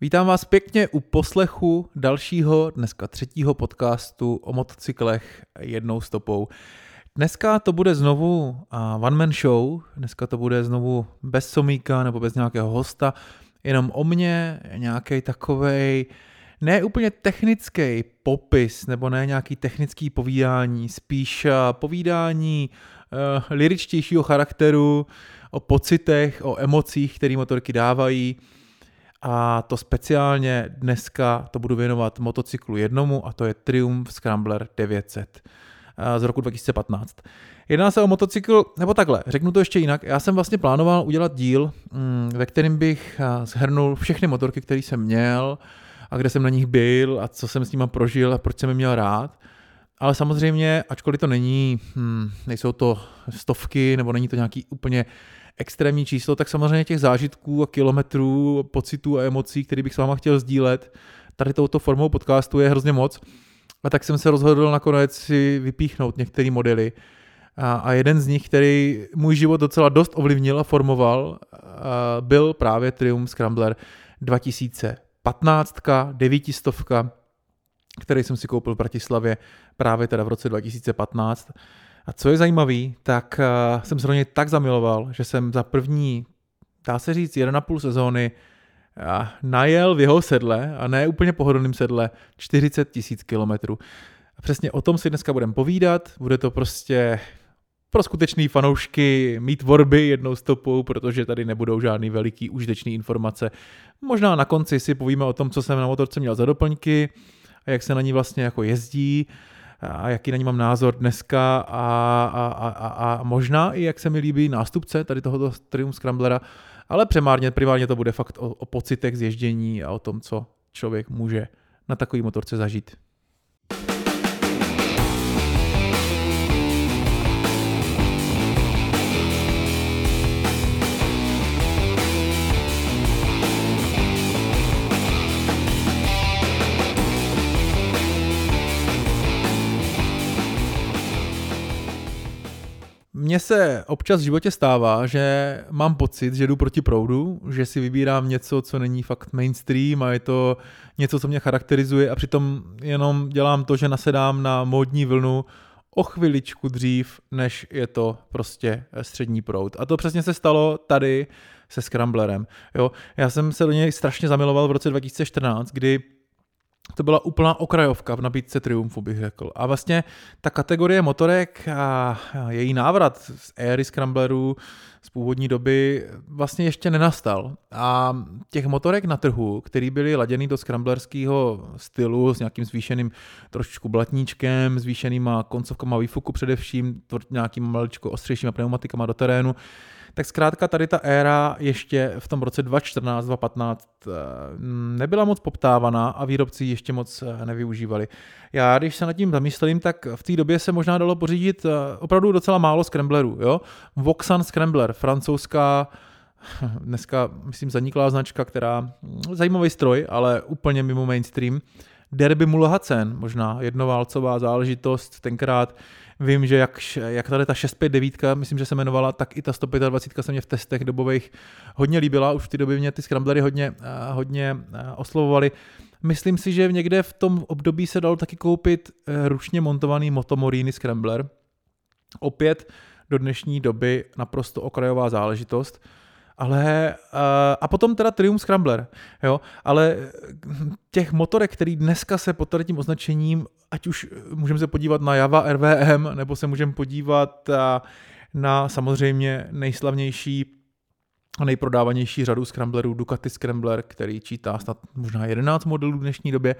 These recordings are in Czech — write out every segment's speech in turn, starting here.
Vítám vás pěkně u poslechu dalšího, dneska třetího podcastu o motocyklech jednou stopou. Dneska to bude znovu one man show, dneska to bude znovu bez somíka nebo bez nějakého hosta, jenom o mně, nějaký takovej ne úplně technický popis nebo ne nějaký technický povídání, spíš povídání uh, liričtějšího charakteru, o pocitech, o emocích, které motorky dávají, a to speciálně dneska to budu věnovat motocyklu jednomu a to je Triumph Scrambler 900 z roku 2015. Jedná se o motocykl, nebo takhle, řeknu to ještě jinak. Já jsem vlastně plánoval udělat díl, mm, ve kterém bych shrnul všechny motorky, které jsem měl a kde jsem na nich byl a co jsem s nimi prožil a proč jsem je měl rád. Ale samozřejmě, ačkoliv to není, hmm, nejsou to stovky nebo není to nějaký úplně extrémní číslo, tak samozřejmě těch zážitků a kilometrů, pocitů a emocí, které bych s váma chtěl sdílet, tady touto formou podcastu je hrozně moc. A tak jsem se rozhodl nakonec si vypíchnout některé modely. A, a jeden z nich, který můj život docela dost ovlivnil a formoval, a byl právě Triumph Scrambler 2015, 900, který jsem si koupil v Bratislavě právě teda v roce 2015. A co je zajímavé, tak uh, jsem se do něj tak zamiloval, že jsem za první, dá se říct, 1,5 sezóny uh, najel v jeho sedle, a ne úplně pohodlným sedle, 40 tisíc kilometrů. Přesně o tom si dneska budeme povídat, bude to prostě pro skutečný fanoušky mít tvorby jednou stopou, protože tady nebudou žádný veliký užitečný informace. Možná na konci si povíme o tom, co jsem na motorce měl za doplňky a jak se na ní vlastně jako jezdí a jaký na ní mám názor dneska a, a, a, a, možná i jak se mi líbí nástupce tady tohoto Triumph Scramblera, ale primárně, primárně to bude fakt o, o pocitech z ježdění a o tom, co člověk může na takový motorce zažít. Mně se občas v životě stává, že mám pocit, že jdu proti proudu, že si vybírám něco, co není fakt mainstream a je to něco, co mě charakterizuje a přitom jenom dělám to, že nasedám na módní vlnu o chviličku dřív, než je to prostě střední proud. A to přesně se stalo tady se Scramblerem. Jo, já jsem se do něj strašně zamiloval v roce 2014, kdy to byla úplná okrajovka v nabídce Triumfu, bych řekl. A vlastně ta kategorie motorek a její návrat z éry Scramblerů z původní doby vlastně ještě nenastal. A těch motorek na trhu, který byly laděný do scramblerského stylu s nějakým zvýšeným trošičku blatníčkem, zvýšenýma koncovkama výfuku především, nějakým maličko ostřejšíma pneumatikama do terénu, tak zkrátka tady ta éra ještě v tom roce 2014, 2015 eh, nebyla moc poptávaná a výrobci ještě moc eh, nevyužívali. Já, když se nad tím zamyslím, tak v té době se možná dalo pořídit eh, opravdu docela málo scramblerů. Jo? Voxan Scrambler, francouzská dneska, myslím, zaniklá značka, která hm, zajímavý stroj, ale úplně mimo mainstream. Derby Mulhacen, možná jednoválcová záležitost, tenkrát Vím, že jak, jak tady ta 659, myslím, že se jmenovala, tak i ta 125 se mě v testech dobových hodně líbila. Už v té době mě ty scramblery hodně, eh, hodně eh, oslovovali. Myslím si, že někde v tom období se dalo taky koupit eh, ručně montovaný Motomorini Scrambler. Opět do dnešní doby naprosto okrajová záležitost. Ale, a potom teda Triumph Scrambler, jo, ale těch motorek, který dneska se pod tím označením, ať už můžeme se podívat na Java RVM, nebo se můžeme podívat na samozřejmě nejslavnější a nejprodávanější řadu scramblerů Ducati Scrambler, který čítá snad možná 11 modelů v dnešní době,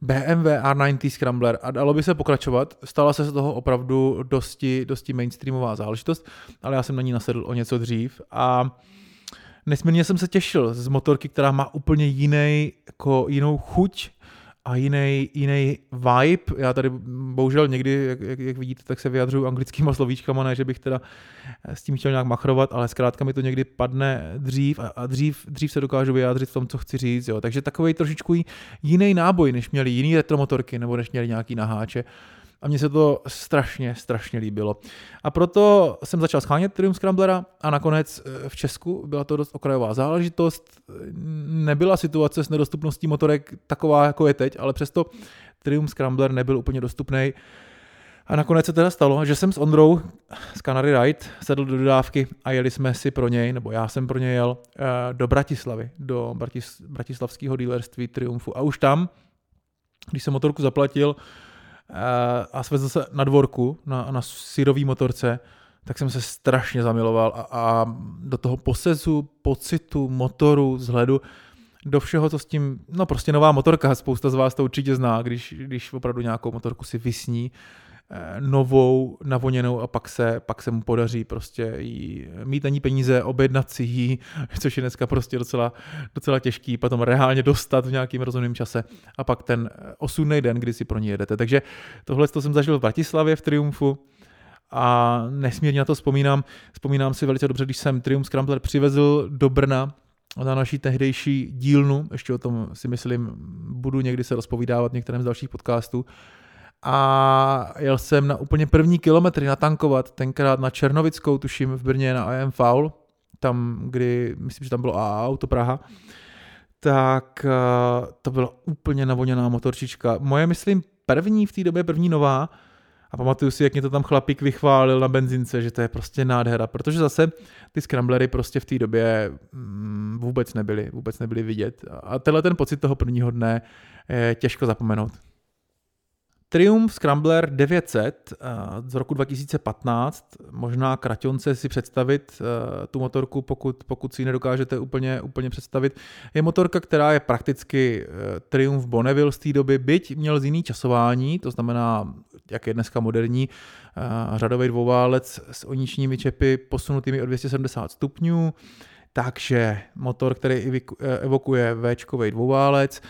BMW R90 Scrambler. A dalo by se pokračovat. Stala se z toho opravdu dosti, dosti mainstreamová záležitost, ale já jsem na ní nasedl o něco dřív. A nesmírně jsem se těšil z motorky, která má úplně jiný, jako jinou chuť a jiný, jiný vibe. Já tady bohužel někdy, jak, jak, jak vidíte, tak se vyjadřuju anglickýma slovíčkama, ne, že bych teda s tím chtěl nějak machrovat, ale zkrátka mi to někdy padne dřív a, a dřív, dřív se dokážu vyjádřit v tom, co chci říct. Jo. Takže takový trošičku jiný náboj, než měli jiný retromotorky nebo než měli nějaký naháče. A mně se to strašně, strašně líbilo. A proto jsem začal schánět Triumph Scramblera a nakonec eh, v Česku byla to dost okrajová záležitost. Nebyla situace s nedostupností motorek taková, jako je teď, ale přesto Triumph Scrambler nebyl úplně dostupný. A nakonec se teda stalo, že jsem s Ondrou z Canary Ride sedl do dodávky a jeli jsme si pro něj, nebo já jsem pro něj jel, eh, do Bratislavy, do Bratis, bratislavského dealerství Triumfu. A už tam, když jsem motorku zaplatil a svezl se na dvorku, na, na syrový motorce, tak jsem se strašně zamiloval a, a do toho posezu, pocitu, motoru, vzhledu, do všeho, co s tím, no prostě nová motorka, spousta z vás to určitě zná, když, když opravdu nějakou motorku si vysní, Eh, novou, navoněnou a pak se, pak se mu podaří prostě jí mít na ní peníze, objednat si ji, což je dneska prostě docela, docela těžký, potom reálně dostat v nějakým rozumném čase a pak ten osudný den, kdy si pro ní jedete. Takže tohle to jsem zažil v Bratislavě v Triumfu a nesmírně na to vzpomínám. Vzpomínám si velice dobře, když jsem Triumph Scrambler přivezl do Brna na naší tehdejší dílnu, ještě o tom si myslím budu někdy se rozpovídávat v některém z dalších podcastů, a jel jsem na úplně první kilometry natankovat, tenkrát na Černovickou, tuším v Brně na IM Foul, tam, kdy, myslím, že tam bylo AA Auto Praha, tak uh, to byla úplně navoněná motorčička. Moje, myslím, první v té době, první nová, a pamatuju si, jak mě to tam chlapík vychválil na benzince, že to je prostě nádhera, protože zase ty scramblery prostě v té době mm, vůbec nebyly, vůbec nebyly vidět. A tenhle ten pocit toho prvního dne je těžko zapomenout. Triumph Scrambler 900 eh, z roku 2015, možná kraťonce si představit eh, tu motorku, pokud, pokud si ji nedokážete úplně, úplně představit. Je motorka, která je prakticky eh, Triumph Bonneville z té doby, byť měl z jiný časování, to znamená, jak je dneska moderní, řadový dvouválec s oničními čepy posunutými o 270 stupňů, takže motor, který evokuje v dvouválec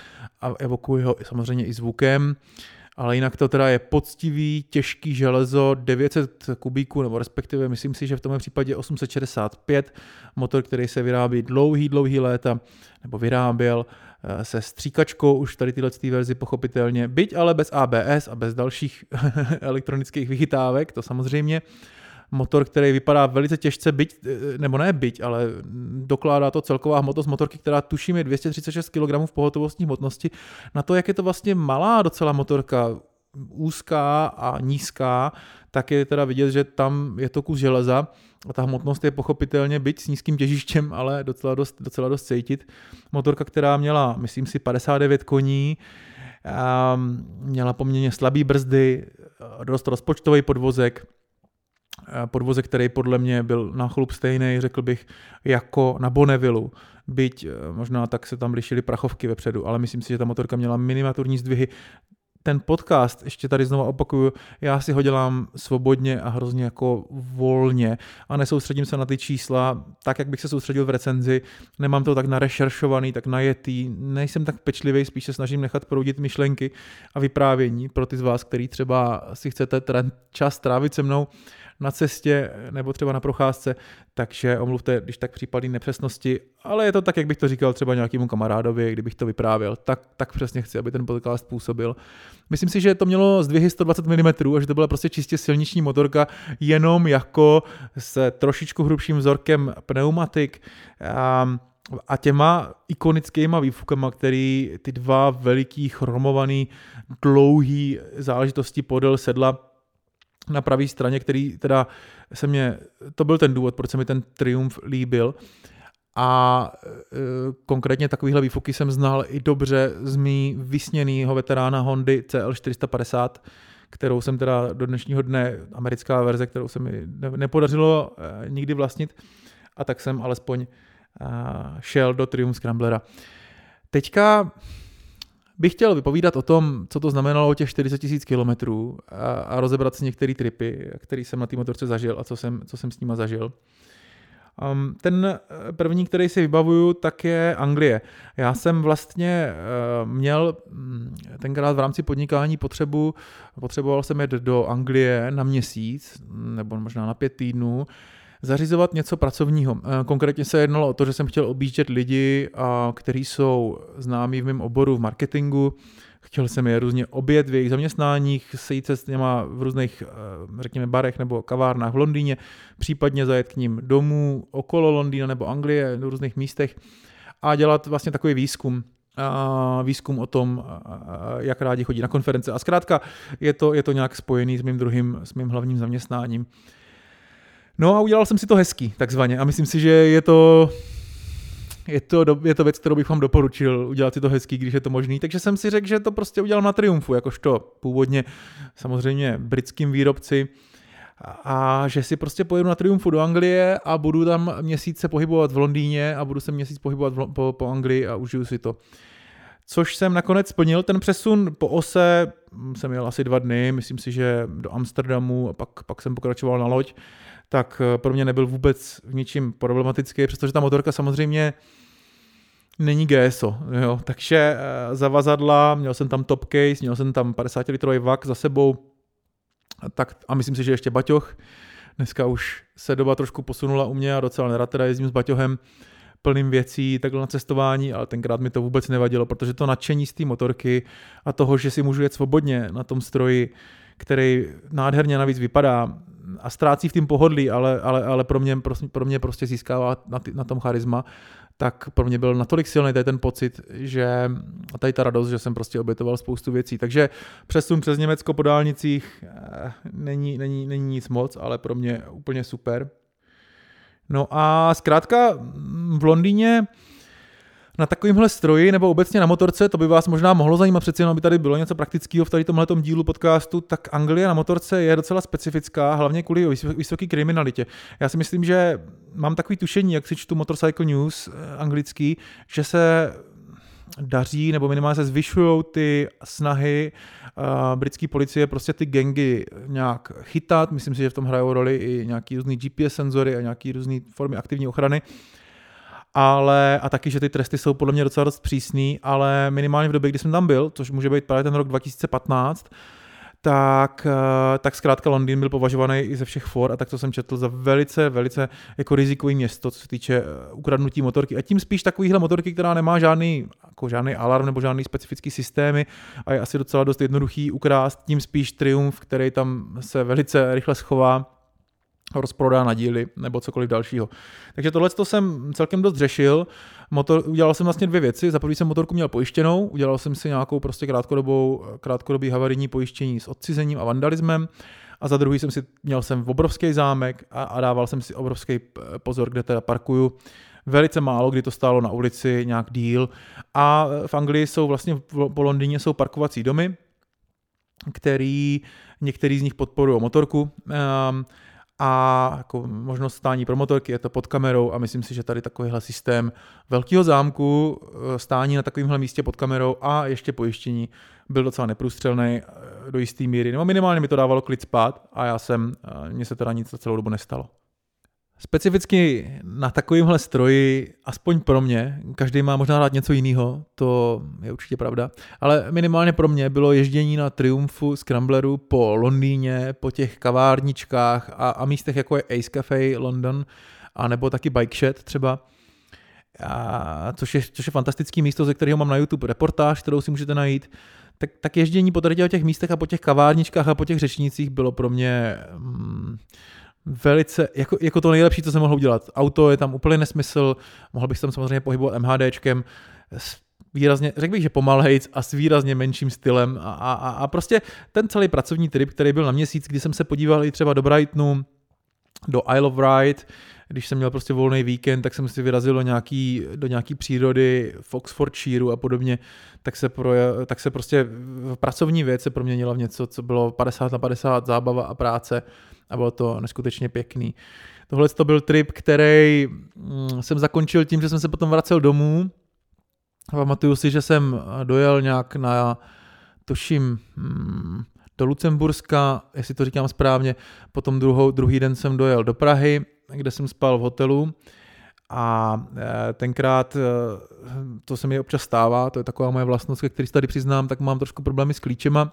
a evokuje ho samozřejmě i zvukem ale jinak to teda je poctivý, těžký železo, 900 kubíků, nebo respektive myslím si, že v tomhle případě 865, motor, který se vyrábí dlouhý, dlouhý léta, nebo vyráběl eh, se stříkačkou už tady tyhle verzi pochopitelně, byť ale bez ABS a bez dalších elektronických vychytávek, to samozřejmě motor, který vypadá velice těžce, byť, eh, nebo ne byť, ale dokládá to celková hmotnost motorky, která tuším je 236 kg v pohotovostní hmotnosti. Na to, jak je to vlastně malá docela motorka, úzká a nízká, tak je teda vidět, že tam je to kus železa a ta hmotnost je pochopitelně byť s nízkým těžištěm, ale docela dost, docela dost cítit. Motorka, která měla, myslím si, 59 koní, měla poměrně slabý brzdy, dost rozpočtový podvozek, Eh, podvozek, který podle mě byl na chlup stejný, řekl bych, jako na Bonneville. Byť eh, možná tak se tam lišily prachovky vepředu, ale myslím si, že ta motorka měla miniaturní zdvihy. Ten podcast, ještě tady znovu opakuju, já si ho dělám svobodně a hrozně jako volně a nesoustředím se na ty čísla tak, jak bych se soustředil v recenzi. Nemám to tak narešeršovaný, tak najetý, nejsem tak pečlivý, spíš se snažím nechat proudit myšlenky a vyprávění pro ty z vás, který třeba si chcete ten čas trávit se mnou na cestě nebo třeba na procházce, takže omluvte, když tak případný nepřesnosti, ale je to tak, jak bych to říkal třeba nějakému kamarádovi, kdybych to vyprávěl, tak, tak přesně chci, aby ten podcast působil. Myslím si, že to mělo zdvihy 120 mm a že to byla prostě čistě silniční motorka, jenom jako s trošičku hrubším vzorkem pneumatik. A a těma ikonickýma výfukama, který ty dva veliký chromovaný dlouhý záležitosti podél sedla na pravé straně, který teda se mě, to byl ten důvod, proč se mi ten Triumph líbil. A e, konkrétně takovýhle výfuky jsem znal i dobře z mý vysněnýho veterána Hondy CL450, kterou jsem teda do dnešního dne, americká verze, kterou se mi nepodařilo e, nikdy vlastnit, a tak jsem alespoň e, šel do Triumph Scramblera. Teďka bych chtěl vypovídat o tom, co to znamenalo těch 40 tisíc kilometrů a, a rozebrat si některé tripy, které jsem na té motorce zažil a co jsem, co jsem s nima zažil. Um, ten eh, první, který si vybavuju, tak je Anglie. Já jsem vlastně uh, měl mm, tenkrát v rámci podnikání potřebu, potřeboval jsem jet do Anglie na měsíc, nebo možná na pět týdnů, zařizovat něco pracovního. Eh, konkrétně se jednalo o to, že jsem chtěl objíždět lidi, kteří jsou známí v mém oboru v marketingu, chtěl jsem je různě obět v jejich zaměstnáních, sejít se s něma v různých, eh, řekněme, barech nebo kavárnách v Londýně, případně zajet k ním domů okolo Londýna nebo Anglie, do různých místech a dělat vlastně takový výzkum, výzkum o tom, jak rádi chodí na konference. A zkrátka je to, je to nějak spojený s mým druhým, s mým hlavním zaměstnáním. No a udělal jsem si to hezký, takzvaně. A myslím si, že je to, je to, je to věc, kterou bych vám doporučil udělat si to hezký, když je to možný. Takže jsem si řekl, že to prostě udělám na Triumfu, jakožto původně samozřejmě britským výrobci a že si prostě pojedu na Triumfu do Anglie a budu tam měsíc se pohybovat v Londýně a budu se měsíc pohybovat po, po Anglii a užiju si to. Což jsem nakonec splnil, ten přesun po ose jsem jel asi dva dny, myslím si, že do Amsterdamu a pak, pak jsem pokračoval na loď, tak eh, pro mě nebyl vůbec v ničím problematický, přestože ta motorka samozřejmě není GSO, jo. takže eh, zavazadla, měl jsem tam top case, měl jsem tam 50 litrový vak za sebou, tak a myslím si, že ještě baťoch. Dneska už se doba trošku posunula u mě a docela nerad teda jezdím s baťohem plným věcí takhle na cestování, ale tenkrát mi to vůbec nevadilo, protože to nadšení z té motorky a toho, že si můžu jet svobodně na tom stroji, který nádherně navíc vypadá a ztrácí v tím pohodlí, ale, ale, ale pro, mě, pro mě prostě získává na, ty, na tom charisma, tak pro mě byl natolik silný tady ten pocit, že tady ta radost, že jsem prostě obětoval spoustu věcí. Takže přesun přes Německo po dálnicích eh, není, není, není nic moc, ale pro mě úplně super. No a zkrátka v Londýně na takovémhle stroji nebo obecně na motorce, to by vás možná mohlo zajímat, přeci jenom by tady bylo něco praktického v tady tomhle dílu podcastu, tak Anglie na motorce je docela specifická, hlavně kvůli vysoké kriminalitě. Já si myslím, že mám takový tušení, jak si čtu Motorcycle News eh, anglický, že se daří, nebo minimálně se zvyšují ty snahy uh, britské policie prostě ty gengy nějak chytat. Myslím si, že v tom hrajou roli i nějaký různý GPS senzory a nějaký různé formy aktivní ochrany. Ale, a taky, že ty tresty jsou podle mě docela dost přísný, ale minimálně v době, kdy jsem tam byl, což může být právě ten rok 2015, tak, eh, tak zkrátka Londýn byl považovaný i ze všech for a tak to jsem četl za velice, velice jako rizikový město, co se týče eh, ukradnutí motorky. A tím spíš takovýhle motorky, která nemá žádný, jako žádný alarm nebo žádný specifický systémy a je asi docela dost jednoduchý ukrást, tím spíš Triumph, který tam se velice rychle schová rozprodá na díly nebo cokoliv dalšího. Takže tohle to jsem celkem dost řešil. Motor, udělal jsem vlastně dvě věci. Za prvý jsem motorku měl pojištěnou, udělal jsem si nějakou prostě krátkodobou, krátkodobý havarijní pojištění s odcizením a vandalismem. A za druhý jsem si, měl jsem obrovský zámek a, a dával jsem si obrovský pozor, kde teda parkuju. Velice málo, kdy to stálo na ulici nějak díl. A v Anglii jsou vlastně po Londýně jsou parkovací domy, který některý z nich podporují motorku. Um, a jako možnost stání pro motorky, je to pod kamerou a myslím si, že tady takovýhle systém velkého zámku, eh, stání na takovémhle místě pod kamerou a ještě pojištění byl docela neprůstřelný eh, do jisté míry, nebo minimálně mi to dávalo klid spát a já jsem, eh, mně se teda nic za celou dobu nestalo. Specificky na takovémhle stroji, aspoň pro mě, každý má možná rád něco jiného, to je určitě pravda, ale minimálně pro mě bylo ježdění na Triumfu Scrambleru po Londýně, po těch kavárničkách a, a místech jako je Ace Cafe London, a nebo taky Bike Shed třeba, a což, je, což je fantastický místo, ze kterého mám na YouTube reportáž, kterou si můžete najít, tak, tak ježdění po těch místech a po těch kavárničkách a po těch řečnicích bylo pro mě... Hmm, velice, jako, jako to nejlepší, co jsem mohl udělat. Auto je tam úplně nesmysl, mohl bych tam samozřejmě pohybovat MHDčkem, výrazně, řekl bych, že pomalejc a s výrazně menším stylem a, a, a prostě ten celý pracovní trip, který byl na měsíc, kdy jsem se podíval i třeba do Brightonu, do Isle of Wight, když jsem měl prostě volný víkend, tak jsem si vyrazil do nějaký, do nějaký přírody v Oxfordshireu a podobně, tak se, pro, tak se prostě v pracovní věc se proměnila v něco, co bylo 50 na 50 zábava a práce a bylo to neskutečně pěkný. Tohle to byl trip, který mm, jsem zakončil tím, že jsem se potom vracel domů. Pamatuju si, že jsem dojel nějak na, tuším, mm, do Lucemburska, jestli to říkám správně, potom druhou, druhý den jsem dojel do Prahy, kde jsem spal v hotelu a e, tenkrát e, to se mi občas stává, to je taková moje vlastnost, který si tady přiznám, tak mám trošku problémy s klíčema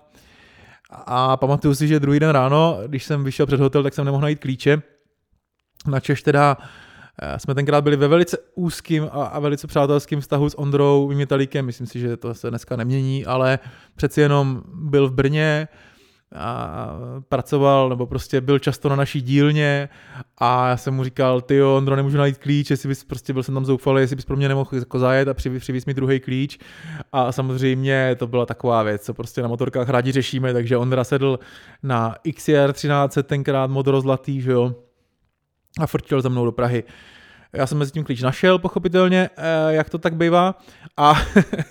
a pamatuju si, že druhý den ráno, když jsem vyšel před hotel, tak jsem nemohl najít klíče. Načež teda Eh, jsme tenkrát byli ve velice úzkým a, a velice přátelským vztahu s Ondrou Vymětalíkem, myslím si, že to se dneska nemění, ale přeci jenom byl v Brně, a pracoval, nebo prostě byl často na naší dílně a já jsem mu říkal, ty Ondro, nemůžu najít klíč, jestli bys prostě byl jsem tam zoufalý, jestli bys pro mě nemohl jako zajet a přivíz mi druhý klíč. A samozřejmě to byla taková věc, co prostě na motorkách rádi řešíme, takže Ondra sedl na XR 13, tenkrát modrozlatý, že jo, a frčil za mnou do Prahy. Já jsem mezi tím klíč našel, pochopitelně, eh, jak to tak bývá. A,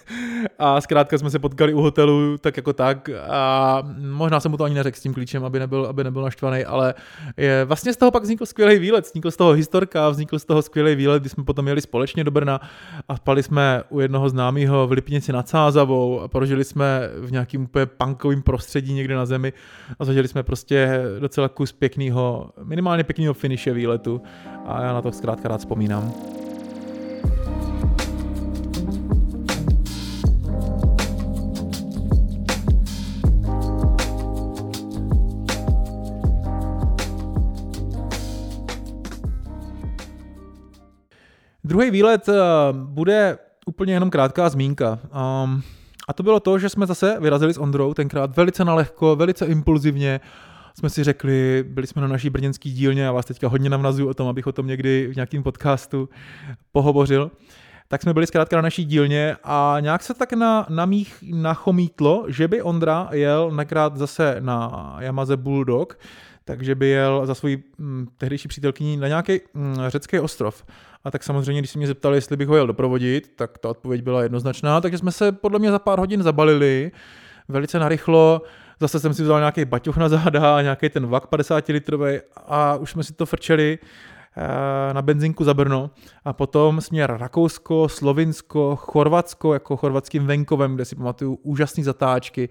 a zkrátka jsme se potkali u hotelu, tak jako tak. A možná jsem mu to ani neřekl s tím klíčem, aby nebyl, aby nebyl naštvaný, ale je, vlastně z toho pak vznikl skvělý výlet. Vznikl z toho historka, vznikl z toho skvělý výlet, kdy jsme potom jeli společně do Brna a spali jsme u jednoho známého v Lipnici nad Sázavou a prožili jsme v nějakým úplně punkovým prostředí někde na zemi a zažili jsme prostě docela kus pěkného, minimálně pěkného finiše výletu a já na to zkrátka rád vzpomínám. Druhý výlet eh, bude úplně jenom krátká zmínka. Um, a to bylo to, že jsme zase vyrazili s Ondrou tenkrát velice nalehko, velice impulzivně jsme si řekli, byli jsme na naší brněnské dílně, já vás teďka hodně navnazuju o tom, abych o tom někdy v nějakém podcastu pohovořil, tak jsme byli zkrátka na naší dílně a nějak se tak na, na mých nachomítlo, že by Ondra jel nakrát zase na Yamaze Bulldog, takže by jel za svojí hm, tehdejší přítelkyní na nějaký hm, řecký ostrov. A tak samozřejmě, když se mě zeptali, jestli bych ho jel doprovodit, tak ta odpověď byla jednoznačná, takže jsme se podle mě za pár hodin zabalili, velice narychlo, Zase jsem si vzal nějaký baťoch na záda, nějaký ten vak 50 litrový a už jsme si to frčeli eh, na benzinku za Brno. A potom směr Rakousko, Slovinsko, Chorvatsko jako chorvatským venkovem, kde si pamatuju úžasné zatáčky,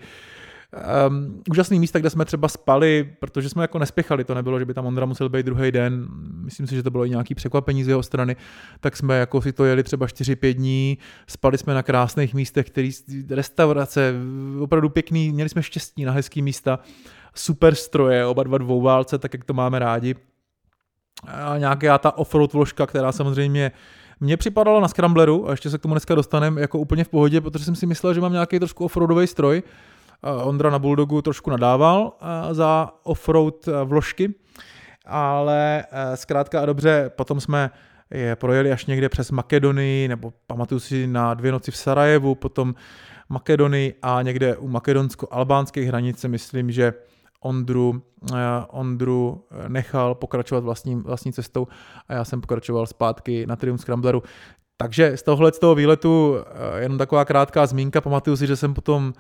Um, úžasný místa, kde jsme třeba spali, protože jsme jako nespěchali, to nebylo, že by tam Ondra musel být druhý den, myslím si, že to bylo i nějaký překvapení z jeho strany, tak jsme jako si to jeli třeba 4-5 dní, spali jsme na krásných místech, který, restaurace, opravdu pěkný, měli jsme štěstí na hezký místa, super stroje, oba dva dvouválce, tak jak to máme rádi. A nějaká ta offroad vložka, která samozřejmě mně připadala na Scrambleru, a ještě se k tomu dneska dostaneme, jako úplně v pohodě, protože jsem si myslel, že mám nějaký trošku offroadový stroj, Ondra na Bulldogu trošku nadával za offroad vložky, ale zkrátka a dobře, potom jsme je projeli až někde přes Makedonii, nebo pamatuju si na dvě noci v Sarajevu, potom Makedonii a někde u makedonsko-albánské hranice, myslím, že Ondru, Ondru nechal pokračovat vlastní, vlastní cestou a já jsem pokračoval zpátky na Triumph Scrambleru. Takže z tohohle z toho výletu jenom taková krátká zmínka, pamatuju si, že jsem potom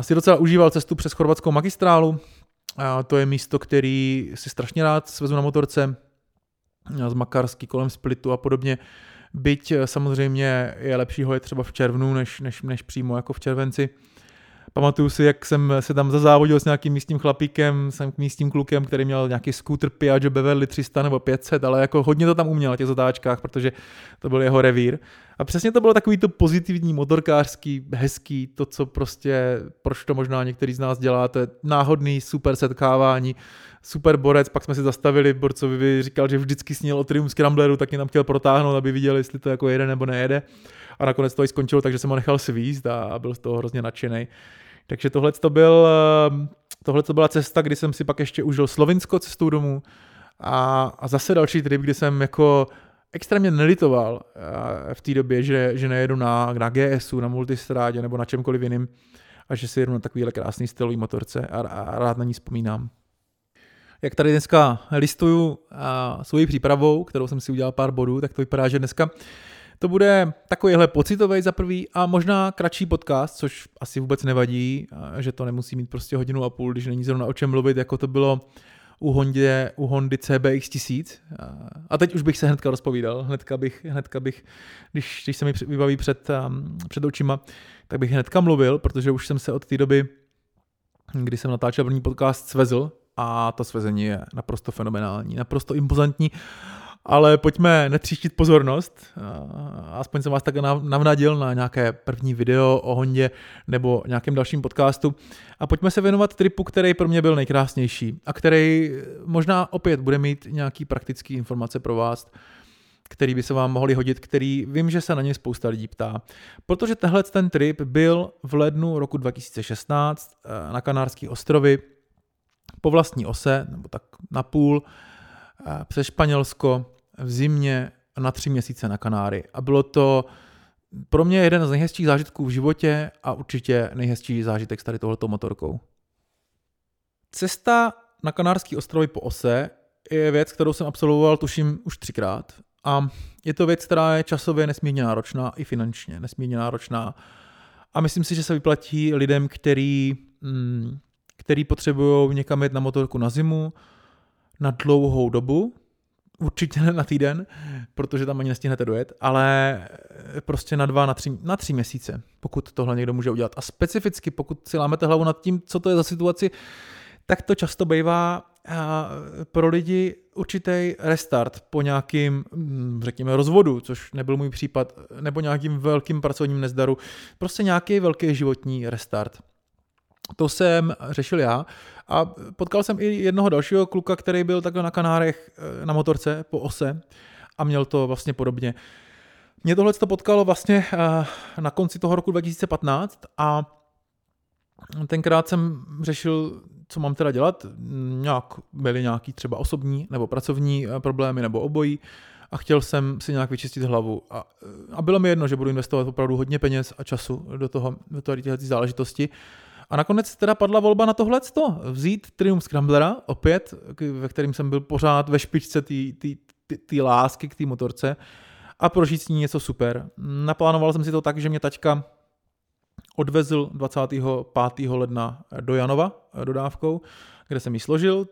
si docela užíval cestu přes chorvatskou magistrálu. A to je místo, který si strašně rád svezu na motorce z Makarsky kolem Splitu a podobně. Byť samozřejmě je lepší ho je třeba v červnu, než, než, než přímo jako v červenci. Pamatuju si, jak jsem se tam zazávodil s nějakým místním chlapíkem, jsem místním klukem, který měl nějaký scooter Piaggio Beverly 300 nebo 500, ale jako hodně to tam uměl na těch zatáčkách, protože to byl jeho revír. A přesně to bylo takový to pozitivní, motorkářský, hezký, to, co prostě, proč to možná některý z nás dělá, to je náhodný, super setkávání, super borec, pak jsme si zastavili, Borcovi říkal, že vždycky sněl o Triumph Scrambleru, tak mě tam chtěl protáhnout, aby viděl, jestli to jako jede nebo nejede. A nakonec to i skončilo, takže jsem ho nechal svízt a byl z toho hrozně nadšený. Takže tohle to byl, eh, tohle to byla cesta, kdy jsem si pak ještě užil Slovinsko cestou domů a, a zase další trip, kdy jsem jako extrémně nelitoval eh, v té době, že, že nejedu na, na GSu, na multistrádě nebo na čemkoliv jiným a že si jedu na takovýhle krásný stylový motorce a, a rád na ní vzpomínám. Jak tady dneska listuju a svojí přípravou, kterou jsem si udělal pár bodů, tak to vypadá, že dneska to bude takovýhle pocitový za prvý a možná kratší podcast, což asi vůbec nevadí, že to nemusí mít prostě hodinu a půl, když není zrovna o čem mluvit, jako to bylo u, Hondě, u Hondy CBX 1000. A teď už bych se hnedka rozpovídal, hnedka bych, hnedka bych když, když se mi vybaví před, um, před očima, tak bych hnedka mluvil, protože už jsem se od té doby, kdy jsem natáčel první podcast, svezl a to svezení je naprosto fenomenální, naprosto impozantní ale pojďme netříštit pozornost. Aspoň jsem vás tak navnadil na nějaké první video o Hondě nebo nějakém dalším podcastu. A pojďme se věnovat tripu, který pro mě byl nejkrásnější a který možná opět bude mít nějaký praktický informace pro vás. který by se vám mohli hodit, který vím, že se na něj spousta lidí ptá. Protože tenhle ten trip byl v lednu roku 2016 eh, na Kanárských ostrovy po vlastní ose, nebo tak na půl, eh, přes Španělsko v zimě na tři měsíce na Kanáry. A bylo to pro mě jeden z nejhezčích zážitků v životě a určitě nejhezčí zážitek s tady tohletou motorkou. Cesta na Kanárský ostrovy po ose je věc, kterou jsem absolvoval tuším už třikrát. A je to věc, která je časově nesmírně náročná i finančně nesmírně náročná. A myslím si, že se vyplatí lidem, který, mm, který potřebují někam jít na motorku na zimu, na dlouhou dobu, určitě na týden, protože tam ani nestihnete dojet, ale prostě na dva, na tři, na tři měsíce, pokud tohle někdo může udělat. A specificky, pokud si lámete hlavu nad tím, co to je za situaci, tak to často bývá pro lidi určitý restart po nějakým, mm, řekněme, rozvodu, což nebyl můj případ, nebo nějakým velkým pracovním nezdaru. Prostě nějaký velký životní restart. To jsem řešil já a potkal jsem i jednoho dalšího kluka, který byl takhle na Kanárech eh, na motorce po ose a měl to vlastně podobně. Mě tohle to potkalo vlastně eh, na konci toho roku 2015 a tenkrát jsem řešil, co mám teda dělat. Nějak byly nějaký třeba osobní nebo pracovní eh, problémy nebo obojí a chtěl jsem si nějak vyčistit hlavu. A, a bylo mi jedno, že budu investovat opravdu hodně peněz a času do toho, do toho záležitosti. A nakonec teda padla volba na tohle, vzít Triumph Scramblera, opět, ve kterým jsem byl pořád ve špičce té lásky k té motorce a prožít s ní něco super. Naplánoval jsem si to tak, že mě taťka odvezl 25. ledna do Janova dodávkou, kde jsem ji složil.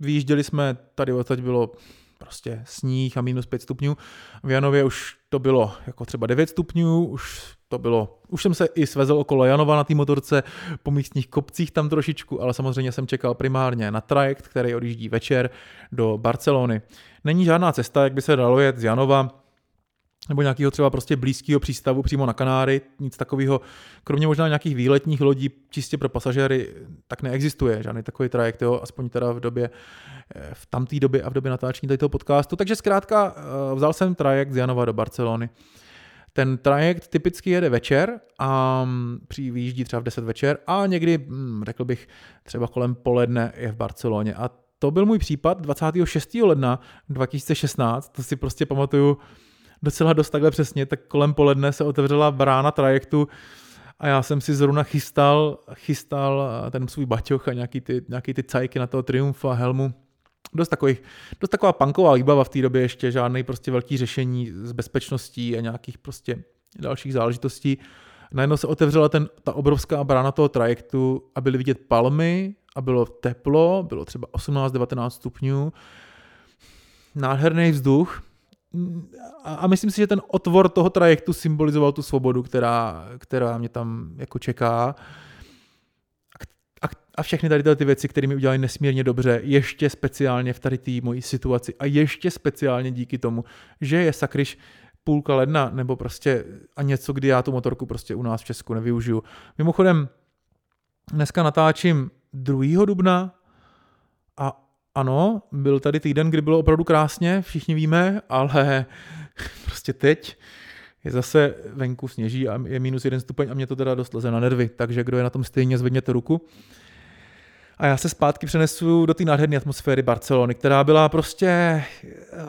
Vyjížděli jsme, tady odsaď bylo prostě sníh a minus 5 stupňů. V Janově už to bylo jako třeba 9 stupňů, už to bylo, už jsem se i svezl okolo Janova na té motorce, po místních kopcích tam trošičku, ale samozřejmě jsem čekal primárně na trajekt, který odjíždí večer do Barcelony. Není žádná cesta, jak by se dalo jet z Janova nebo nějakého třeba prostě blízkého přístavu přímo na Kanáry, nic takového, kromě možná nějakých výletních lodí čistě pro pasažéry, tak neexistuje žádný takový trajekt, jo, aspoň teda v době, eh, v tamté době a v době natáčení tady toho podcastu. Takže zkrátka eh, vzal jsem trajekt z Janova do Barcelony. Ten trajekt typicky jede večer a mm, při výjíždí třeba v 10 večer a někdy, mm, řekl bych, třeba kolem poledne je v Barceloně. A to byl můj případ 26. ledna 2016, to si prostě pamatuju, docela dost takhle přesně, tak kolem poledne se otevřela brána trajektu a já jsem si zrovna chystal, chystal ten svůj baťoch a nějaký ty, nějaký ty cajky na toho Triumfa, helmu. Dost, takových, dost taková punková výbava v té době ještě, žádný prostě velký řešení s bezpečností a nějakých prostě dalších záležitostí. Najednou se otevřela ten, ta obrovská brána toho trajektu a byly vidět palmy a bylo teplo, bylo třeba 18-19 stupňů, nádherný vzduch a myslím si, že ten otvor toho trajektu symbolizoval tu svobodu, která, která mě tam jako čeká. A, a všechny tady ty věci, které mi udělali nesmírně dobře, ještě speciálně v tady té mojí situaci a ještě speciálně díky tomu, že je sakryš půlka ledna, nebo prostě a něco, kdy já tu motorku prostě u nás v Česku nevyužiju. Mimochodem, dneska natáčím 2. dubna a ano, byl tady týden, kdy bylo opravdu krásně, všichni víme, ale prostě teď je zase venku sněží a je minus jeden stupeň a mě to teda dost leze na nervy, takže kdo je na tom stejně, zvedněte ruku. A já se zpátky přenesu do té nádherné atmosféry Barcelony, která byla prostě,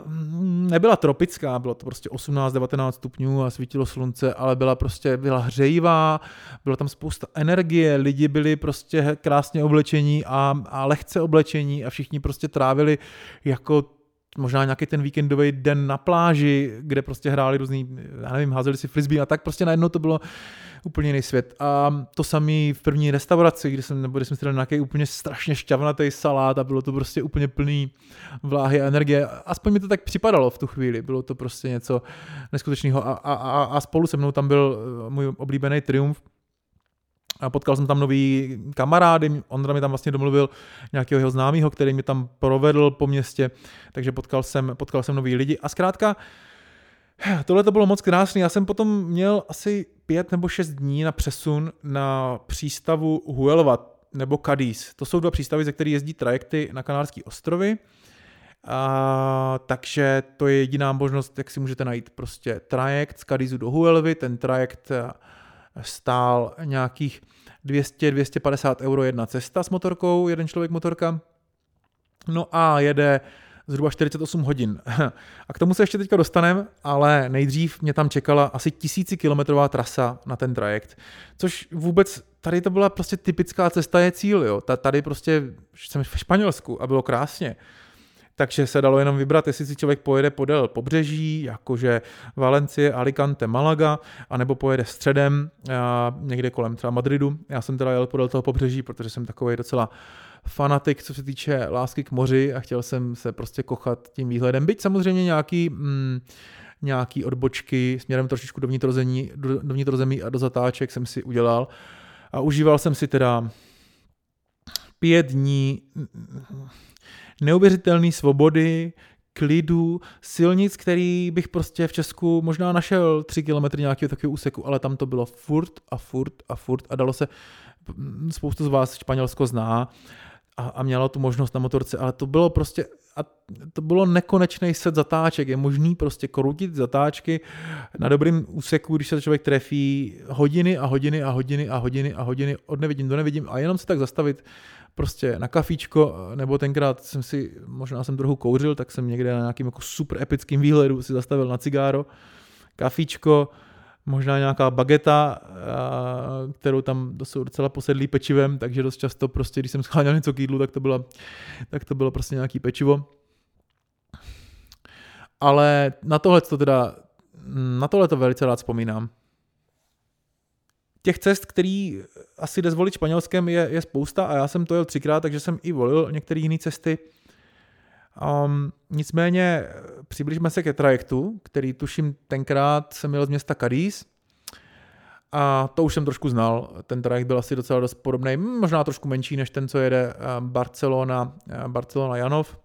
mm, nebyla tropická, bylo to prostě 18-19 stupňů a svítilo slunce, ale byla prostě, byla hřejivá, byla tam spousta energie, lidi byli prostě krásně oblečení a, a lehce oblečení a všichni prostě trávili jako možná nějaký ten víkendový den na pláži, kde prostě hráli různý, já nevím, házeli si frisbee a tak prostě najednou to bylo úplně jiný svět. A to samý v první restauraci, kde jsem, nebo kde jsme si dali nějaký úplně strašně šťavnatý salát a bylo to prostě úplně plný vláhy a energie. Aspoň mi to tak připadalo v tu chvíli. Bylo to prostě něco neskutečného. A, a, a, a spolu se mnou tam byl eh, můj oblíbený triumf, a potkal jsem tam nový kamarády, Ondra mi tam vlastně domluvil nějakého jeho známého, který mi tam provedl po městě, takže potkal jsem, potkal jsem nový lidi a zkrátka Tohle to bylo moc krásné. Já jsem potom měl asi pět nebo šest dní na přesun na přístavu Huelva nebo Cadiz. To jsou dva přístavy, ze kterých jezdí trajekty na Kanárské ostrovy. A, takže to je jediná možnost, jak si můžete najít prostě trajekt z Kadizu do Huelvy. Ten trajekt stál nějakých 200-250 euro jedna cesta s motorkou, jeden člověk motorka. No a jede zhruba 48 hodin. A k tomu se ještě teďka dostaneme, ale nejdřív mě tam čekala asi tisícikilometrová trasa na ten trajekt, což vůbec, tady to byla prostě typická cesta je cíl, jo. Tady prostě jsem v Španělsku a bylo krásně takže se dalo jenom vybrat, jestli si člověk pojede podél pobřeží, jakože Valencie, Alicante, Malaga, anebo pojede středem, někde kolem třeba Madridu. Já jsem teda jel podél toho pobřeží, protože jsem takový docela fanatik, co se týče lásky k moři a chtěl jsem se prostě kochat tím výhledem. Byť samozřejmě nějaký, mm, nějaký odbočky směrem trošičku do vnitrozemí, do, do vnitrozemí a do zatáček jsem si udělal. A užíval jsem si teda pět dní neuvěřitelné svobody, klidu, silnic, který bych prostě v Česku možná našel tři kilometry nějakého takového úseku, ale tam to bylo furt a furt a furt a dalo se, spoustu z vás Španělsko zná a, a mělo tu možnost na motorce, ale to bylo prostě a to bylo nekonečný set zatáček. Je možný prostě krutit zatáčky na dobrým úseku, když se člověk trefí hodiny a hodiny a hodiny a hodiny a hodiny od nevidím do nevidím a jenom se tak zastavit prostě na kafíčko, nebo tenkrát jsem si, možná jsem trochu kouřil, tak jsem někde na nějakým jako super epickým výhledu si zastavil na cigáro, kafíčko, možná nějaká bageta, kterou tam jsou docela posedlý pečivem, takže dost často prostě, když jsem scháněl něco k jídlu, tak to bylo, tak to bylo prostě nějaký pečivo. Ale na tohle to teda, na tohle to velice rád vzpomínám. Těch cest, který asi jde zvolit španělském, je, je spousta a já jsem to jel třikrát, takže jsem i volil některé jiné cesty. Um, nicméně přibližme se ke trajektu, který tuším tenkrát jsem měl z města Cadiz a to už jsem trošku znal. Ten trajekt byl asi docela dost podobný, možná trošku menší než ten, co jede eh, Barcelona, eh, Barcelona Janov.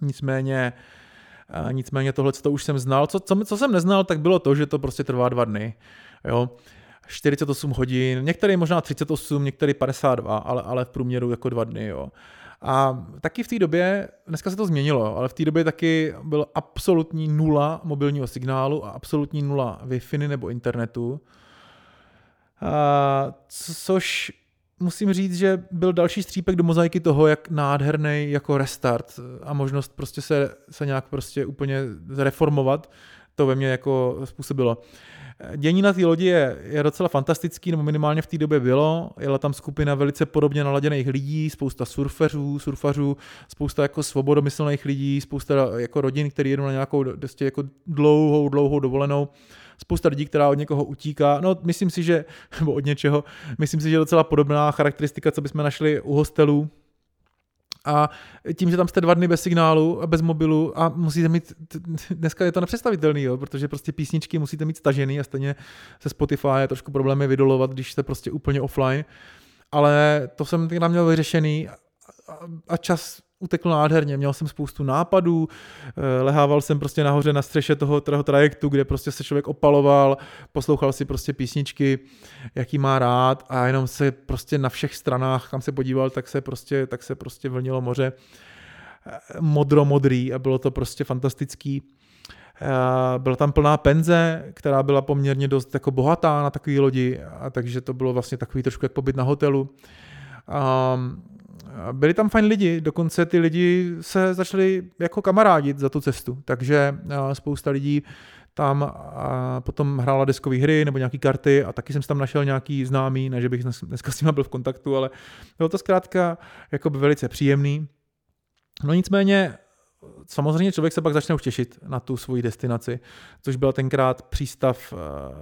Nicméně eh, Nicméně tohle to už jsem znal. Co, co, co jsem neznal, tak bylo to, že to prostě trvá dva dny. Jo. 48 hodin, některý možná 38, některý 52, ale, ale v průměru jako dva dny. Jo. A taky v té době, dneska se to změnilo, ale v té době taky byl absolutní nula mobilního signálu a absolutní nula Wi-Fi nebo internetu. A, což musím říct, že byl další střípek do mozaiky toho, jak nádherný jako restart a možnost prostě se, se nějak prostě úplně zreformovat, to ve mně jako způsobilo. Dění na té lodi je, je docela fantastický, nebo minimálně v té době bylo. Jela tam skupina velice podobně naladěných lidí, spousta surferů, surfařů, spousta jako svobodomyslných lidí, spousta jako rodin, které jedou na nějakou dosti jako dlouhou, dlouhou dovolenou spousta lidí, která od někoho utíká. No, myslím si, že, nebo od něčeho, myslím si, že je docela podobná charakteristika, co bychom našli u hostelů, a tím, že tam jste dva dny bez signálu a bez mobilu a musíte mít, dneska je to nepředstavitelný, jo, protože prostě písničky musíte mít stažený a stejně se Spotify je trošku problémy vydolovat, když jste prostě úplně offline. Ale to jsem tam měl vyřešený a čas utekl nádherně, měl jsem spoustu nápadů, eh, lehával jsem prostě nahoře na střeše toho, toho trajektu, kde prostě se člověk opaloval, poslouchal si prostě písničky, jaký má rád a jenom se prostě na všech stranách, kam se podíval, tak se prostě, tak se prostě vlnilo moře eh, modro-modrý a bylo to prostě fantastický. Eh, byla tam plná penze, která byla poměrně dost jako bohatá na takové lodi, a takže to bylo vlastně takový trošku jak pobyt na hotelu. Um, byli tam fajn lidi, dokonce ty lidi se začali jako kamarádit za tu cestu, takže spousta lidí tam potom hrála deskové hry nebo nějaké karty a taky jsem tam našel nějaký známý, ne že bych dneska s nimi byl v kontaktu, ale bylo to zkrátka jako by velice příjemný. No nicméně samozřejmě člověk se pak začne už těšit na tu svoji destinaci, což byl tenkrát přístav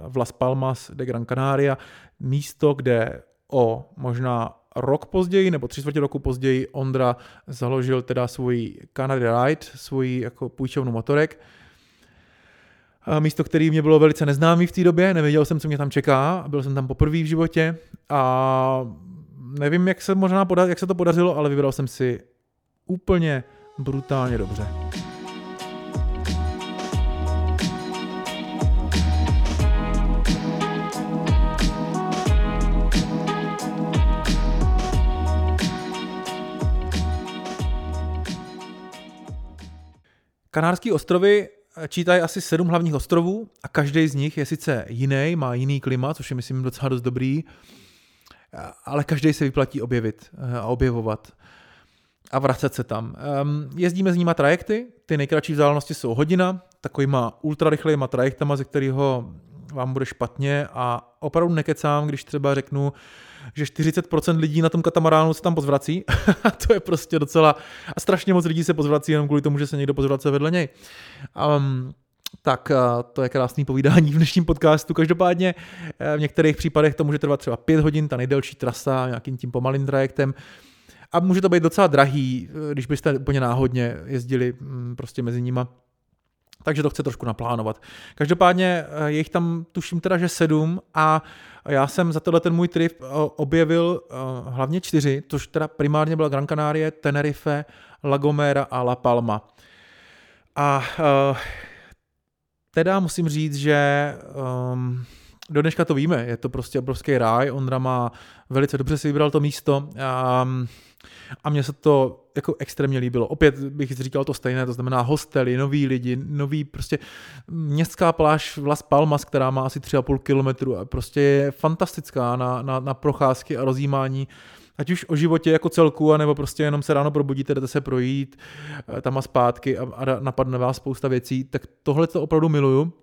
v Las Palmas de Gran Canaria, místo, kde o možná rok později, nebo tři čtvrtě roku později, Ondra založil teda svůj Canary Ride, svůj jako půjčovnu motorek. Místo, který mě bylo velice neznámý v té době, nevěděl jsem, co mě tam čeká, byl jsem tam poprvé v životě a nevím, jak se, možná poda- jak se to podařilo, ale vybral jsem si úplně brutálně dobře. Kanárské ostrovy čítají asi sedm hlavních ostrovů a každý z nich je sice jiný, má jiný klima, což je myslím docela dost dobrý, ale každý se vyplatí objevit a objevovat a vracet se tam. Um, jezdíme s nima trajekty, ty nejkratší vzdálenosti jsou hodina, takovýma ultrarychlejma trajektama, ze kterého vám bude špatně a opravdu nekecám, když třeba řeknu, že 40% lidí na tom katamaránu se tam pozvrací. to je prostě docela... A strašně moc lidí se pozvrací jenom kvůli tomu, že se někdo pozvrací vedle něj. Um, tak to je krásný povídání v dnešním podcastu. Každopádně eh, v některých případech to může trvat třeba 5 hodin, ta nejdelší trasa, nějakým tím pomalým trajektem. A může to být docela drahý, eh, když byste úplně náhodně jezdili mm, prostě mezi nima takže to chce trošku naplánovat. Každopádně eh, je jich tam tuším teda, že sedm a já jsem za tenhle ten můj trip eh, objevil eh, hlavně čtyři, což teda primárně byla Gran Canaria, Tenerife, La Gomera a La Palma. A teda musím říct, že um, do dneška to víme, je to prostě obrovský ráj, Ondra má velice dobře si vybral to místo. Um, a mně se to jako extrémně líbilo. Opět bych říkal to stejné, to znamená hostely, noví lidi, nový prostě městská pláž Las Palmas, která má asi 3,5 kilometru a prostě je fantastická na, na, na procházky a rozjímání ať už o životě jako celku, anebo prostě jenom se ráno probudíte, jdete se projít eh, tam a zpátky a, a napadne vás spousta věcí, tak tohle to opravdu miluju.